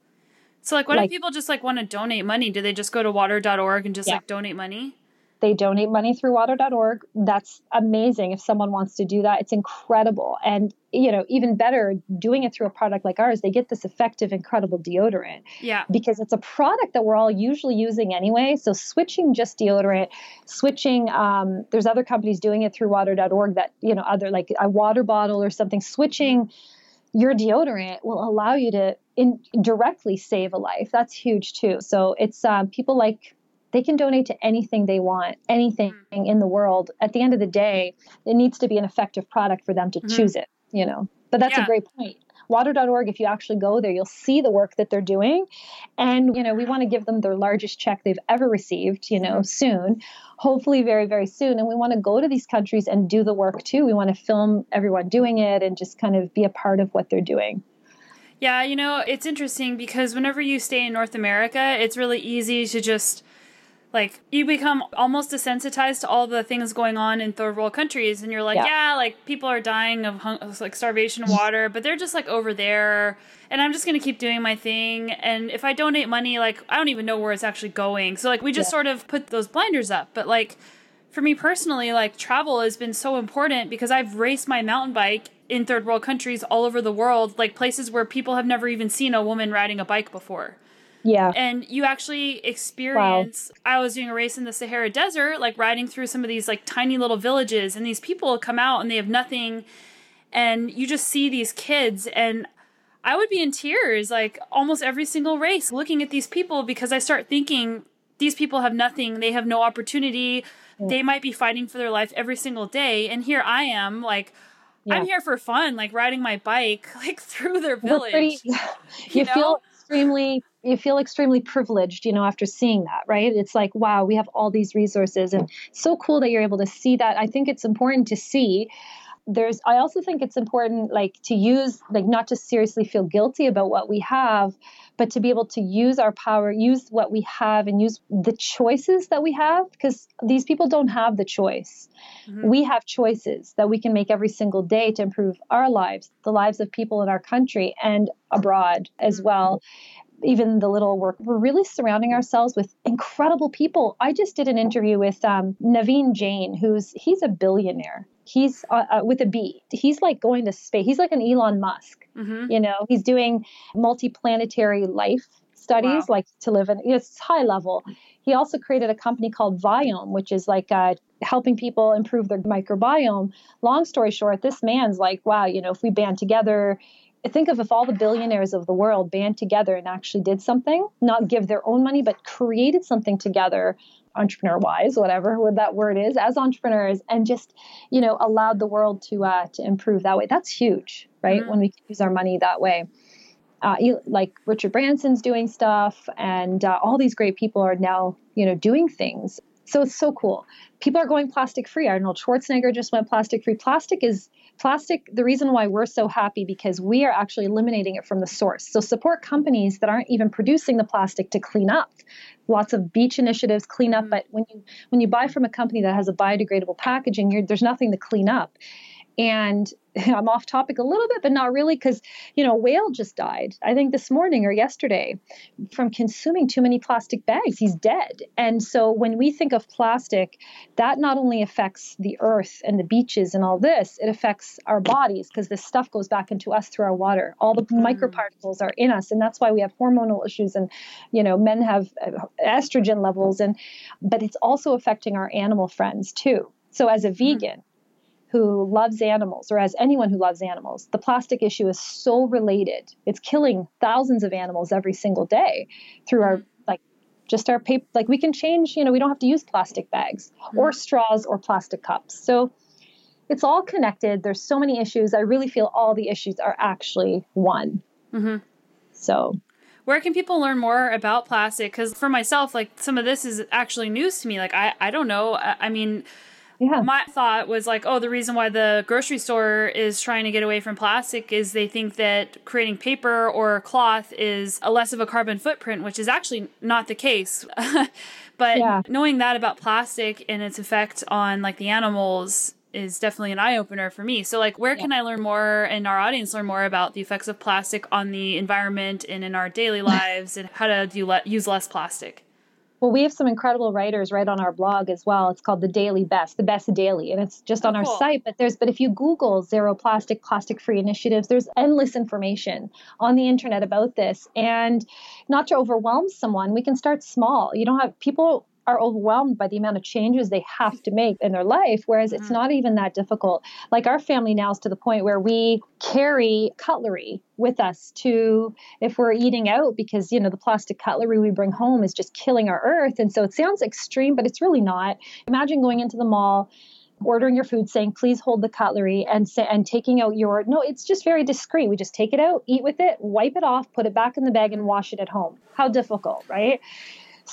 So, like, what like, if people just, like, want to donate money? Do they just go to water.org and just, yeah. like, donate money? They donate money through water.org. That's amazing if someone wants to do that. It's incredible. And, you know, even better, doing it through a product like ours, they get this effective, incredible deodorant. Yeah. Because it's a product that we're all usually using anyway. So switching just deodorant, switching, um, there's other companies doing it through water.org that, you know, other like a water bottle or something, switching your deodorant will allow you to in, directly save a life. That's huge too. So it's um, people like they can donate to anything they want, anything mm-hmm. in the world. At the end of the day, it needs to be an effective product for them to mm-hmm. choose it, you know. But that's yeah. a great point. Water.org, if you actually go there, you'll see the work that they're doing. And, you know, we want to give them their largest check they've ever received, you know, mm-hmm. soon, hopefully very, very soon. And we want to go to these countries and do the work too. We want to film everyone doing it and just kind of be a part of what they're doing. Yeah, you know, it's interesting because whenever you stay in North America, it's really easy to just like you become almost desensitized to all the things going on in third world countries and you're like yeah, yeah like people are dying of hung- like starvation water but they're just like over there and i'm just going to keep doing my thing and if i donate money like i don't even know where it's actually going. So like we just yeah. sort of put those blinders up but like for me personally like travel has been so important because i've raced my mountain bike in third world countries all over the world like places where people have never even seen a woman riding a bike before yeah. And you actually experience wow. I was doing a race in the Sahara Desert, like riding through some of these like tiny little villages and these people come out and they have nothing and you just see these kids and I would be in tears like almost every single race looking at these people because I start thinking these people have nothing, they have no opportunity. Yeah. They might be fighting for their life every single day. And here I am, like, yeah. I'm here for fun, like riding my bike, like through their village. Pretty, you, you feel extremely you feel extremely privileged, you know, after seeing that, right? It's like, wow, we have all these resources and so cool that you're able to see that. I think it's important to see there's i also think it's important like to use like not to seriously feel guilty about what we have but to be able to use our power use what we have and use the choices that we have because these people don't have the choice mm-hmm. we have choices that we can make every single day to improve our lives the lives of people in our country and abroad as mm-hmm. well even the little work, we're really surrounding ourselves with incredible people. I just did an interview with um, Naveen Jain, who's he's a billionaire. He's uh, uh, with a B. He's like going to space. He's like an Elon Musk. Mm-hmm. You know, he's doing multiplanetary life studies, wow. like to live in. It's high level. He also created a company called Viome, which is like uh, helping people improve their microbiome. Long story short, this man's like, wow, you know, if we band together, think of if all the billionaires of the world band together and actually did something, not give their own money, but created something together, entrepreneur wise, whatever what that word is, as entrepreneurs, and just you know allowed the world to uh, to improve that way. That's huge, right? Mm-hmm. When we can use our money that way. Uh, like Richard Branson's doing stuff, and uh, all these great people are now, you know, doing things. So it's so cool. People are going plastic free. Arnold Schwarzenegger just went plastic free. Plastic is plastic, the reason why we're so happy because we are actually eliminating it from the source. So support companies that aren't even producing the plastic to clean up. Lots of beach initiatives clean up, mm. but when you when you buy from a company that has a biodegradable packaging, there's nothing to clean up. And I'm off topic a little bit, but not really, because you know, a whale just died. I think this morning or yesterday from consuming too many plastic bags. He's dead. And so when we think of plastic, that not only affects the earth and the beaches and all this, it affects our bodies because this stuff goes back into us through our water. All the mm. microparticles are in us, and that's why we have hormonal issues. And you know, men have uh, estrogen levels, and but it's also affecting our animal friends too. So as a mm. Who loves animals or as anyone who loves animals, the plastic issue is so related. It's killing thousands of animals every single day through our like just our paper like we can change, you know, we don't have to use plastic bags or straws or plastic cups. So it's all connected. There's so many issues. I really feel all the issues are actually one. Mm-hmm. So where can people learn more about plastic because for myself like some of this is actually news to me like i i don't know I, I mean yeah. My thought was like, oh, the reason why the grocery store is trying to get away from plastic is they think that creating paper or cloth is a less of a carbon footprint, which is actually not the case. but yeah. knowing that about plastic and its effect on like the animals is definitely an eye opener for me. So, like, where can I learn more and our audience learn more about the effects of plastic on the environment and in our daily lives and how to do le- use less plastic? Well, we have some incredible writers right on our blog as well. It's called the Daily Best, the Best Daily, and it's just oh, on our cool. site. But there's, but if you Google zero plastic, plastic free initiatives, there's endless information on the internet about this. And not to overwhelm someone, we can start small. You don't have people are overwhelmed by the amount of changes they have to make in their life, whereas mm-hmm. it's not even that difficult. Like our family now is to the point where we carry cutlery with us to if we're eating out because you know the plastic cutlery we bring home is just killing our earth. And so it sounds extreme but it's really not. Imagine going into the mall ordering your food saying please hold the cutlery and say, and taking out your no it's just very discreet. We just take it out eat with it wipe it off put it back in the bag and wash it at home. How difficult right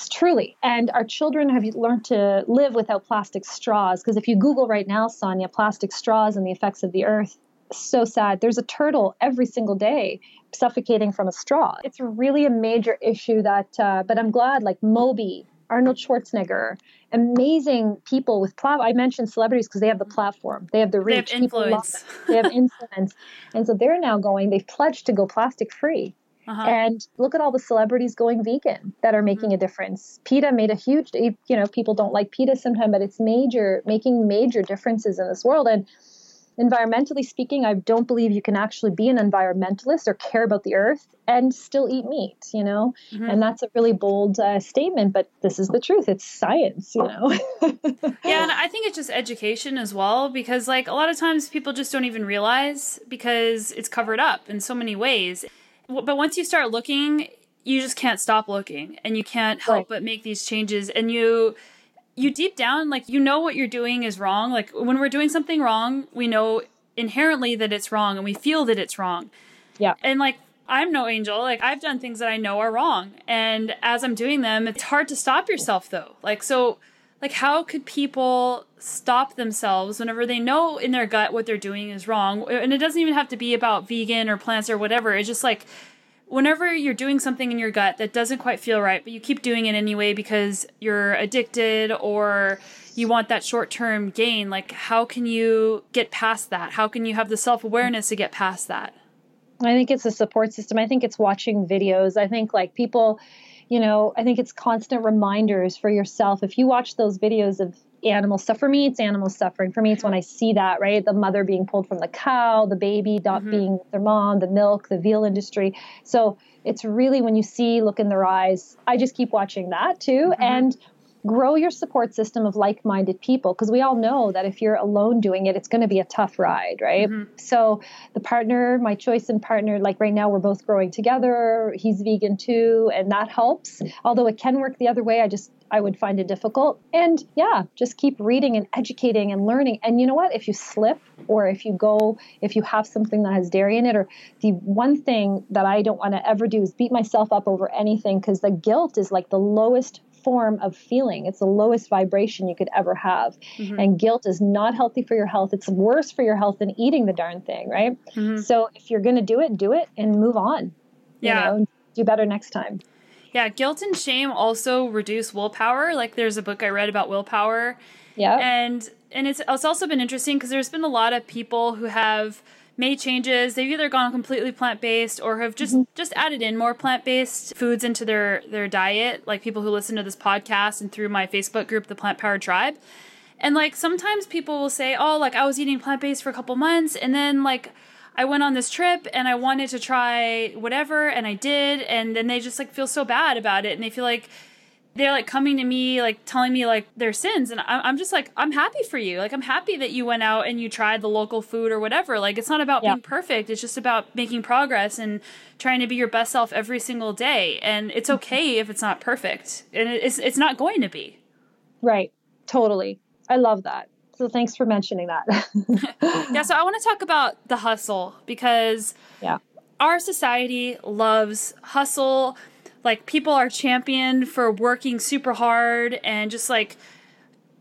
truly. And our children have learned to live without plastic straws. Because if you Google right now, Sonya, plastic straws and the effects of the earth, so sad. There's a turtle every single day suffocating from a straw. It's really a major issue that, uh, but I'm glad, like Moby, Arnold Schwarzenegger, amazing people with plat. I mentioned celebrities because they have the platform, they have the reach, they have influence, they have influence, and so they're now going. They've pledged to go plastic free. Uh-huh. And look at all the celebrities going vegan that are making mm-hmm. a difference. PETA made a huge, you know, people don't like PETA sometimes, but it's major, making major differences in this world. And environmentally speaking, I don't believe you can actually be an environmentalist or care about the earth and still eat meat, you know? Mm-hmm. And that's a really bold uh, statement, but this is the truth. It's science, you know? yeah, and I think it's just education as well, because like a lot of times people just don't even realize because it's covered up in so many ways but once you start looking you just can't stop looking and you can't help right. but make these changes. And you you deep down like you know what you're doing is wrong. Like when we're doing something wrong we know inherently that it's wrong and we feel that it's wrong. Yeah. And like i'm no angel. Like i've done things that i know are wrong. And as i'm doing them it's hard to stop yourself though. Like so like how could people stop themselves whenever they know in their gut what they're doing is wrong? And it doesn't even have to be about vegan or plants or whatever. It's just like whenever you're doing something in your gut that doesn't quite feel right but you keep doing it anyway because you're addicted or you want that short-term gain like how can you get past that? How can you have the self-awareness to get past that? I think it's a support system. I think it's watching videos. I think like people you know, I think it's constant reminders for yourself. If you watch those videos of animal stuff, for me, it's animal suffering. For me, it's when I see that, right? The mother being pulled from the cow, the baby not mm-hmm. being their mom, the milk, the veal industry. So it's really when you see, look in their eyes. I just keep watching that too. Mm-hmm. And grow your support system of like-minded people because we all know that if you're alone doing it it's going to be a tough ride right mm-hmm. so the partner my choice in partner like right now we're both growing together he's vegan too and that helps although it can work the other way i just I would find it difficult. And yeah, just keep reading and educating and learning. And you know what? If you slip or if you go, if you have something that has dairy in it, or the one thing that I don't want to ever do is beat myself up over anything because the guilt is like the lowest form of feeling. It's the lowest vibration you could ever have. Mm-hmm. And guilt is not healthy for your health. It's worse for your health than eating the darn thing, right? Mm-hmm. So if you're going to do it, do it and move on. Yeah. You know, do better next time. Yeah, guilt and shame also reduce willpower. Like there's a book I read about willpower. Yeah. And and it's it's also been interesting because there's been a lot of people who have made changes. They've either gone completely plant based or have just mm-hmm. just added in more plant based foods into their their diet. Like people who listen to this podcast and through my Facebook group, the Plant Powered Tribe. And like sometimes people will say, "Oh, like I was eating plant based for a couple months, and then like." I went on this trip and I wanted to try whatever and I did and then they just like feel so bad about it and they feel like they're like coming to me like telling me like their sins and I'm, just like i'm happy for you. Like i'm happy that you went out and you tried the local food or whatever. Like it's not about yeah. being perfect. It's just about making progress and trying to be your best self every single day. And it's mm-hmm. okay if it's not perfect. And it's it's not going to be. Right. Totally. I love that. So thanks for mentioning that. Yeah so i want to talk about the hustle because yeah. our society loves hustle like people are championed for working super hard and just like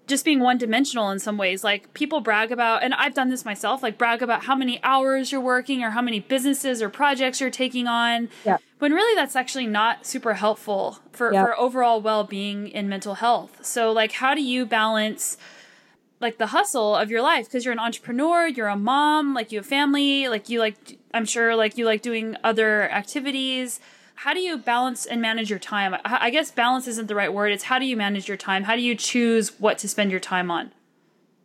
just being one dimensional in some ways. Like people brag about, and I've done this myself, like brag about how many hours you're working or how many businesses or projects you're taking on. Yeah. When really that's actually not super helpful for, yeah. for overall well being and mental health. So, like, how do you balance like the hustle of your life? Because you're an entrepreneur, you're a mom, like you have family, like you like, I'm sure, like you like doing other activities how do you balance and manage your time? I guess balance isn't the right word. It's how do you manage your time? How do you choose what to spend your time on?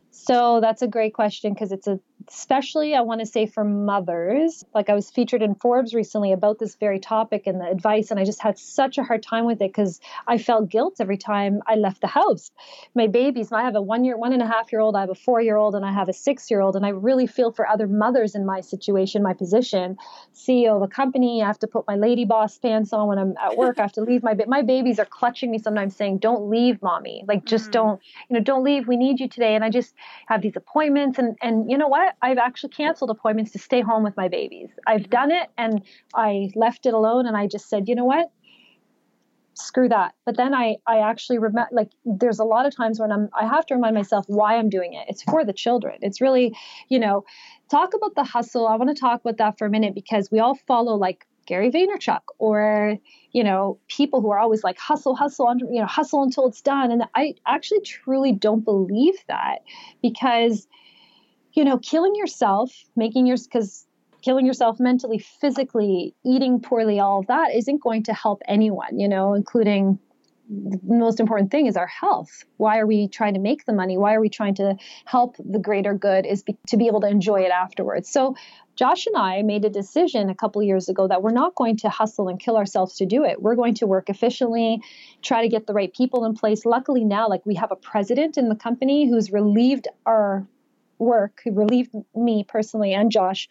So that's a great question because it's a especially I want to say for mothers. Like I was featured in Forbes recently about this very topic and the advice, and I just had such a hard time with it because I felt guilt every time I left the house. My babies, I have a one year, one and a half year old, I have a four year old, and I have a six year old, and I really feel for other mothers in my situation, my position. CEO of a company, I have to put my lady boss pants on when I'm at work. I have to leave my my babies are clutching me sometimes, saying, "Don't leave, mommy. Like just mm-hmm. don't, you know, don't leave. We need you today." And I just have these appointments, and and you know what? I've actually canceled appointments to stay home with my babies. I've mm-hmm. done it and I left it alone and I just said, you know what? Screw that. But then I, I actually remember, like, there's a lot of times when I'm, I have to remind myself why I'm doing it. It's for the children. It's really, you know, talk about the hustle. I want to talk about that for a minute because we all follow like Gary Vaynerchuk or you know people who are always like hustle hustle you know hustle until it's done and I actually truly don't believe that because you know, killing yourself, making your, because killing yourself mentally, physically, eating poorly, all of that isn't going to help anyone, you know, including the most important thing is our health. Why are we trying to make the money? Why are we trying to help the greater good? Is be, to be able to enjoy it afterwards. So, Josh and I made a decision a couple years ago that we're not going to hustle and kill ourselves to do it. We're going to work efficiently, try to get the right people in place. Luckily, now, like we have a president in the company who's relieved our work who relieved me personally and Josh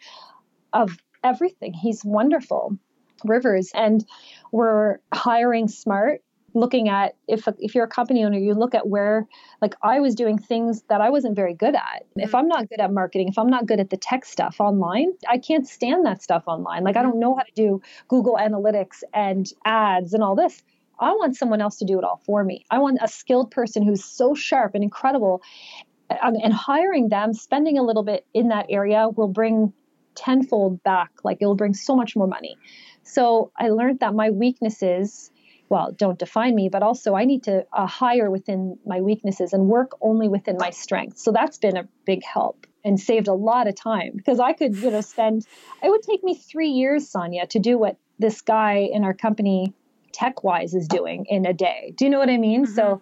of everything. He's wonderful. rivers and we're hiring smart looking at if if you're a company owner you look at where like i was doing things that i wasn't very good at mm-hmm. if i'm not good at marketing if i'm not good at the tech stuff online i can't stand that stuff online like mm-hmm. i don't know how to do google analytics and ads and all this i want someone else to do it all for me i want a skilled person who's so sharp and incredible and hiring them spending a little bit in that area will bring tenfold back like it'll bring so much more money so i learned that my weaknesses well, don't define me, but also I need to uh, hire within my weaknesses and work only within my strengths. So that's been a big help and saved a lot of time because I could, you know, spend, it would take me three years, Sonya, to do what this guy in our company tech wise is doing in a day. Do you know what I mean? Mm-hmm. So,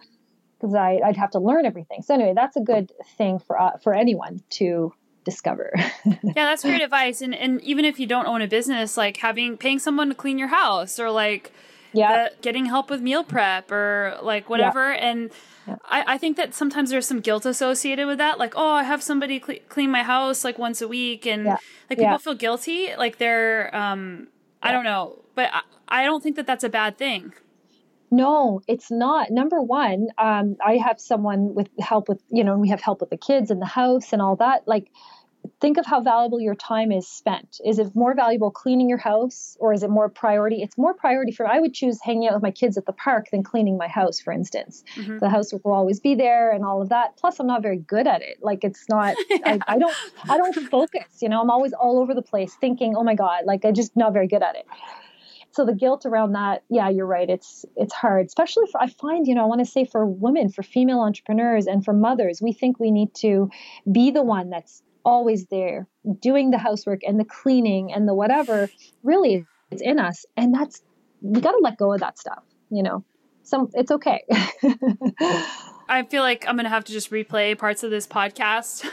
because I'd have to learn everything. So anyway, that's a good thing for uh, for anyone to discover. yeah, that's great advice. And and even if you don't own a business, like having paying someone to clean your house or like yeah getting help with meal prep or like whatever yeah. and yeah. I, I think that sometimes there's some guilt associated with that like oh i have somebody cl- clean my house like once a week and yeah. like people feel guilty like they're um i don't know but I, I don't think that that's a bad thing no, it's not. Number one, um, I have someone with help with, you know, we have help with the kids and the house and all that. Like, think of how valuable your time is spent. Is it more valuable cleaning your house or is it more priority? It's more priority for I would choose hanging out with my kids at the park than cleaning my house, for instance. Mm-hmm. The house will always be there and all of that. Plus I'm not very good at it. Like it's not I, I don't I don't focus, you know, I'm always all over the place thinking, oh my God, like I'm just not very good at it so the guilt around that yeah you're right. It's it's hard especially for i find you know i want to say for women for female entrepreneurs and for mothers we think we need to be the one that's always there doing the housework and the cleaning and the whatever. Really it's in us and that's we got to let go of that stuff you know? Some it's okay I feel like I'm going to have to just replay parts of this podcast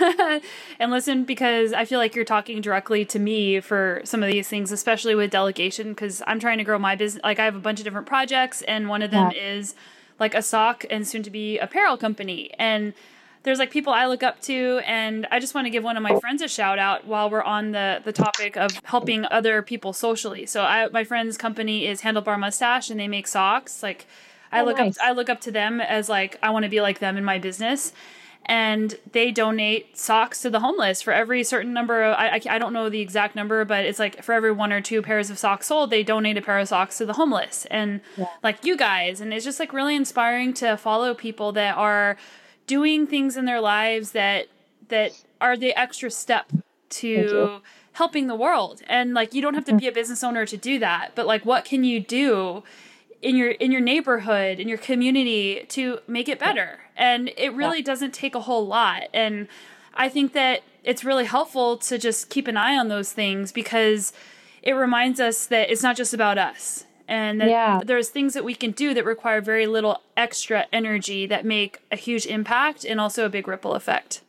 and listen because I feel like you're talking directly to me for some of these things, especially with delegation, because I'm trying to grow my business. Like, I have a bunch of different projects, and one of them yeah. is like a sock and soon to be apparel company. And there's like people I look up to, and I just want to give one of my friends a shout out while we're on the the topic of helping other people socially. So I my friend's company is Handlebar Mustache, and they make socks. Like Oh, I oh, look nice. up I look up to them as like I want to be like them in my business. And they donate socks to the homeless for every certain number of, I, I, I don't know the exact number, but it's like for every one or two pairs of socks sold, they donate a pair of socks to the homeless. And yeah. like you guys, and it's just like really inspiring to follow people that are doing things in their lives that that are the extra step to helping the world and like you don't have to be a business owner to do that but like what can you do in your in your neighborhood in your community to make it better and it really yeah. doesn't take a whole lot and i think that it's really helpful to just keep an eye on those things because it reminds us that it's not just about us and yeah. there's things that we can do that require very little extra energy that make a huge impact and also a big ripple effect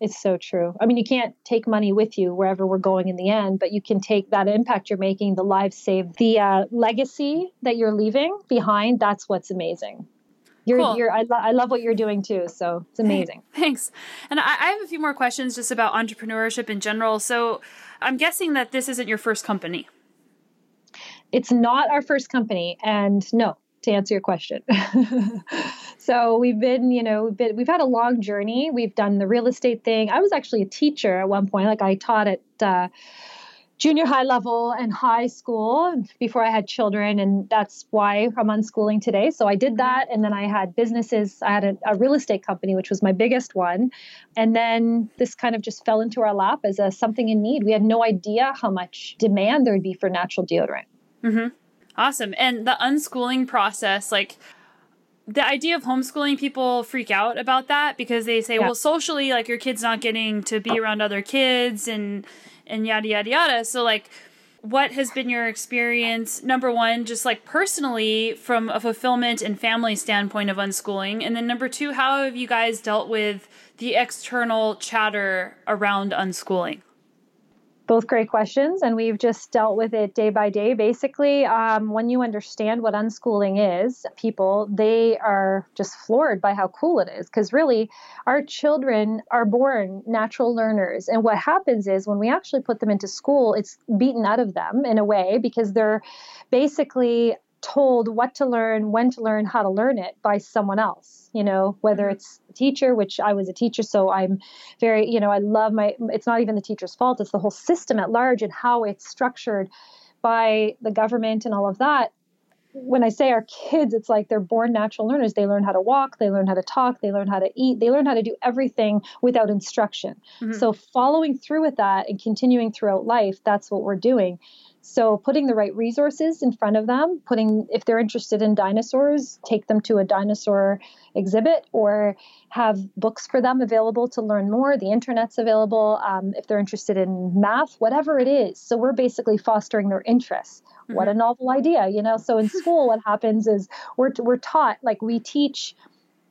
it's so true. I mean, you can't take money with you wherever we're going in the end, but you can take that impact you're making, the lives saved, the uh, legacy that you're leaving behind. That's what's amazing. You're, cool. you're, I, lo- I love what you're doing too. So it's amazing. Thanks. And I, I have a few more questions just about entrepreneurship in general. So I'm guessing that this isn't your first company. It's not our first company. And no, to answer your question. so we've been, you know, we've been, we've had a long journey. We've done the real estate thing. I was actually a teacher at one point. Like I taught at uh, junior high level and high school before I had children, and that's why I'm unschooling today. So I did that, and then I had businesses. I had a, a real estate company, which was my biggest one, and then this kind of just fell into our lap as a something in need. We had no idea how much demand there would be for natural deodorant. Mm-hmm. Awesome. And the unschooling process, like the idea of homeschooling, people freak out about that because they say, yeah. well, socially, like your kid's not getting to be around other kids and and yada yada yada. So like what has been your experience number one just like personally from a fulfillment and family standpoint of unschooling and then number two how have you guys dealt with the external chatter around unschooling both great questions, and we've just dealt with it day by day. Basically, um, when you understand what unschooling is, people they are just floored by how cool it is. Because really, our children are born natural learners, and what happens is when we actually put them into school, it's beaten out of them in a way because they're basically told what to learn, when to learn, how to learn it by someone else, you know, whether mm-hmm. it's a teacher, which I was a teacher, so I'm very, you know, I love my, it's not even the teacher's fault, it's the whole system at large and how it's structured by the government and all of that. When I say our kids, it's like they're born natural learners. They learn how to walk, they learn how to talk, they learn how to eat, they learn how to do everything without instruction. Mm-hmm. So, following through with that and continuing throughout life, that's what we're doing. So putting the right resources in front of them, putting if they're interested in dinosaurs, take them to a dinosaur exhibit or have books for them available to learn more. The internet's available. Um, if they're interested in math, whatever it is. So we're basically fostering their interests. Mm-hmm. What a mm-hmm. novel idea, you know. So in school, what happens is we're we're taught like we teach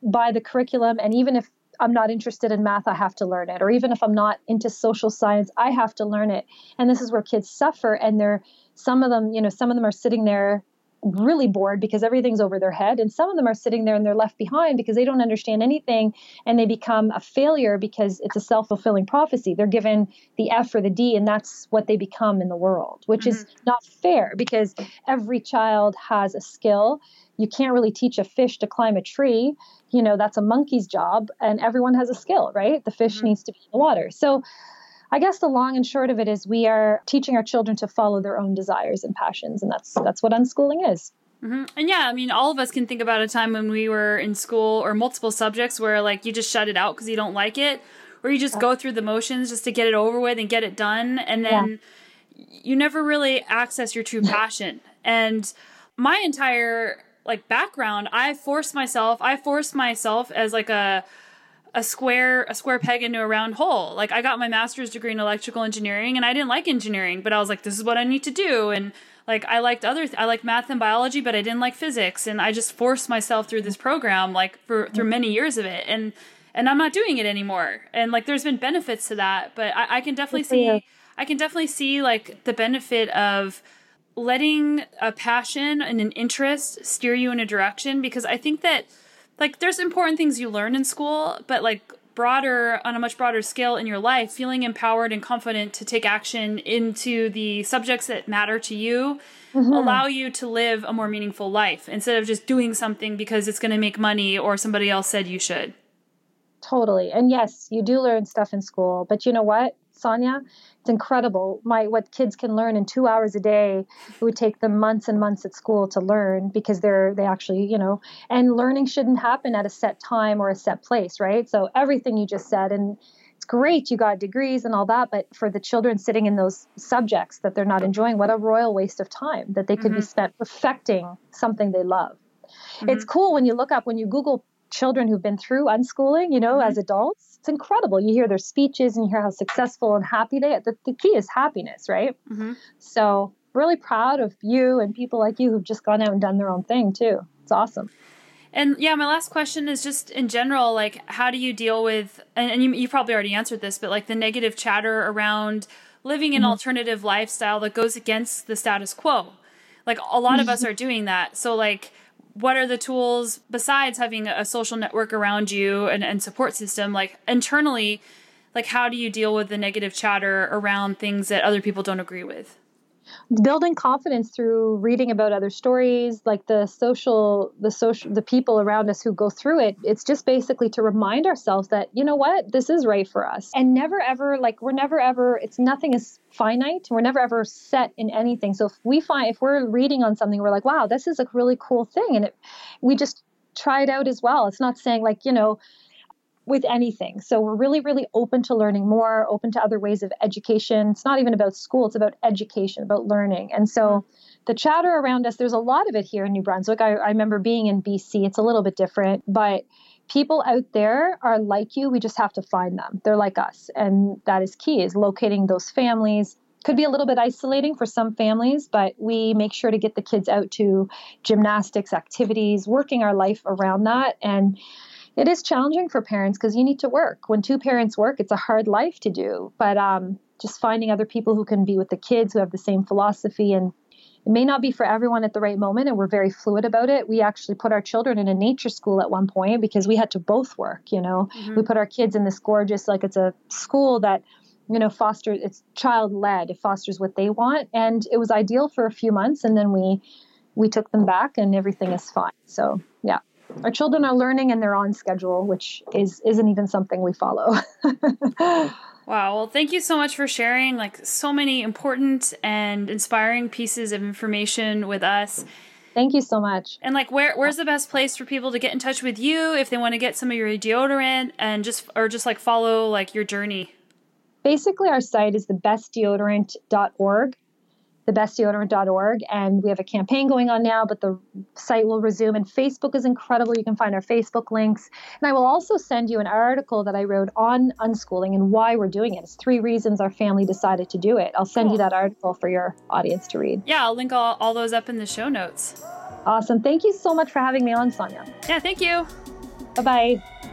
by the curriculum, and even if I'm not interested in math, I have to learn it. Or even if I'm not into social science, I have to learn it. And this is where kids suffer. And they're, some of them, you know, some of them are sitting there really bored because everything's over their head. And some of them are sitting there and they're left behind because they don't understand anything and they become a failure because it's a self fulfilling prophecy. They're given the F or the D and that's what they become in the world, which mm-hmm. is not fair because every child has a skill. You can't really teach a fish to climb a tree. You know, that's a monkey's job and everyone has a skill, right? The fish mm-hmm. needs to be in the water. So, I guess the long and short of it is we are teaching our children to follow their own desires and passions, and that's that's what unschooling is. Mm-hmm. And yeah, I mean, all of us can think about a time when we were in school or multiple subjects where like you just shut it out because you don't like it, or you just go through the motions just to get it over with and get it done, and then yeah. you never really access your true passion. And my entire like background, I forced myself, I forced myself as like a a square a square peg into a round hole. Like I got my master's degree in electrical engineering and I didn't like engineering, but I was like this is what I need to do and like I liked other th- I liked math and biology, but I didn't like physics and I just forced myself through this program like for through many years of it and and I'm not doing it anymore. And like there's been benefits to that, but I, I can definitely see I can definitely see like the benefit of letting a passion and an interest steer you in a direction because I think that like there's important things you learn in school, but like broader on a much broader scale in your life, feeling empowered and confident to take action into the subjects that matter to you mm-hmm. allow you to live a more meaningful life instead of just doing something because it's going to make money or somebody else said you should. Totally. And yes, you do learn stuff in school, but you know what, Sonya? It's incredible my what kids can learn in two hours a day it would take them months and months at school to learn because they're they actually you know and learning shouldn't happen at a set time or a set place right so everything you just said and it's great you got degrees and all that but for the children sitting in those subjects that they're not enjoying what a royal waste of time that they could mm-hmm. be spent perfecting something they love mm-hmm. it's cool when you look up when you google children who've been through unschooling you know mm-hmm. as adults it's incredible. You hear their speeches and you hear how successful and happy they are. The, the key is happiness, right? Mm-hmm. So, really proud of you and people like you who've just gone out and done their own thing too. It's awesome. And yeah, my last question is just in general, like, how do you deal with, and, and you, you probably already answered this, but like the negative chatter around living an mm-hmm. alternative lifestyle that goes against the status quo? Like, a lot of us are doing that. So, like, what are the tools besides having a social network around you and, and support system like internally like how do you deal with the negative chatter around things that other people don't agree with building confidence through reading about other stories like the social the social the people around us who go through it. It's just basically to remind ourselves that you know what? This is right for us. And never ever like we're never ever it's nothing is finite. We're never ever set in anything. So if we find if we're reading on something we're like wow this is a really cool thing. And it we just try it out as well. It's not saying like you know with anything. So we're really, really open to learning more, open to other ways of education. It's not even about school, it's about education, about learning. And so mm-hmm. the chatter around us, there's a lot of it here in New Brunswick. I, I remember being in BC, it's a little bit different, but people out there are like you. We just have to find them. They're like us. And that is key, is locating those families. Could be a little bit isolating for some families, but we make sure to get the kids out to gymnastics activities, working our life around that. And it is challenging for parents because you need to work. When two parents work, it's a hard life to do. But um, just finding other people who can be with the kids who have the same philosophy and it may not be for everyone at the right moment and we're very fluid about it we actually put our children in a nature school at one point because we had to both work you know mm-hmm. we put our kids in this gorgeous like it's a school that you know fosters it's child led it fosters what they want and it was ideal for a few months and then we we took them back and everything is fine so yeah our children are learning and they're on schedule which is isn't even something we follow Wow. Well, thank you so much for sharing like so many important and inspiring pieces of information with us. Thank you so much. And like where where's the best place for people to get in touch with you if they want to get some of your deodorant and just or just like follow like your journey? Basically our site is thebestdeodorant.org thebestdeodorant.org. And we have a campaign going on now, but the site will resume. And Facebook is incredible. You can find our Facebook links. And I will also send you an article that I wrote on unschooling and why we're doing it. It's three reasons our family decided to do it. I'll send cool. you that article for your audience to read. Yeah, I'll link all, all those up in the show notes. Awesome. Thank you so much for having me on, Sonya. Yeah, thank you. Bye bye.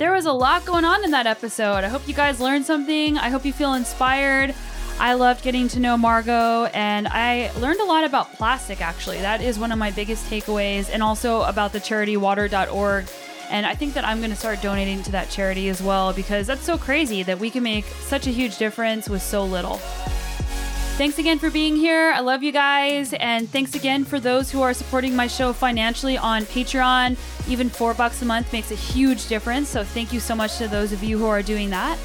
There was a lot going on in that episode. I hope you guys learned something. I hope you feel inspired. I loved getting to know Margaux, and I learned a lot about plastic actually. That is one of my biggest takeaways, and also about the charity water.org. And I think that I'm going to start donating to that charity as well because that's so crazy that we can make such a huge difference with so little. Thanks again for being here. I love you guys. And thanks again for those who are supporting my show financially on Patreon. Even four bucks a month makes a huge difference. So thank you so much to those of you who are doing that.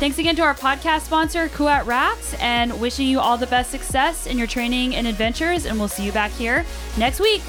Thanks again to our podcast sponsor, Kuat Racks, and wishing you all the best success in your training and adventures. And we'll see you back here next week.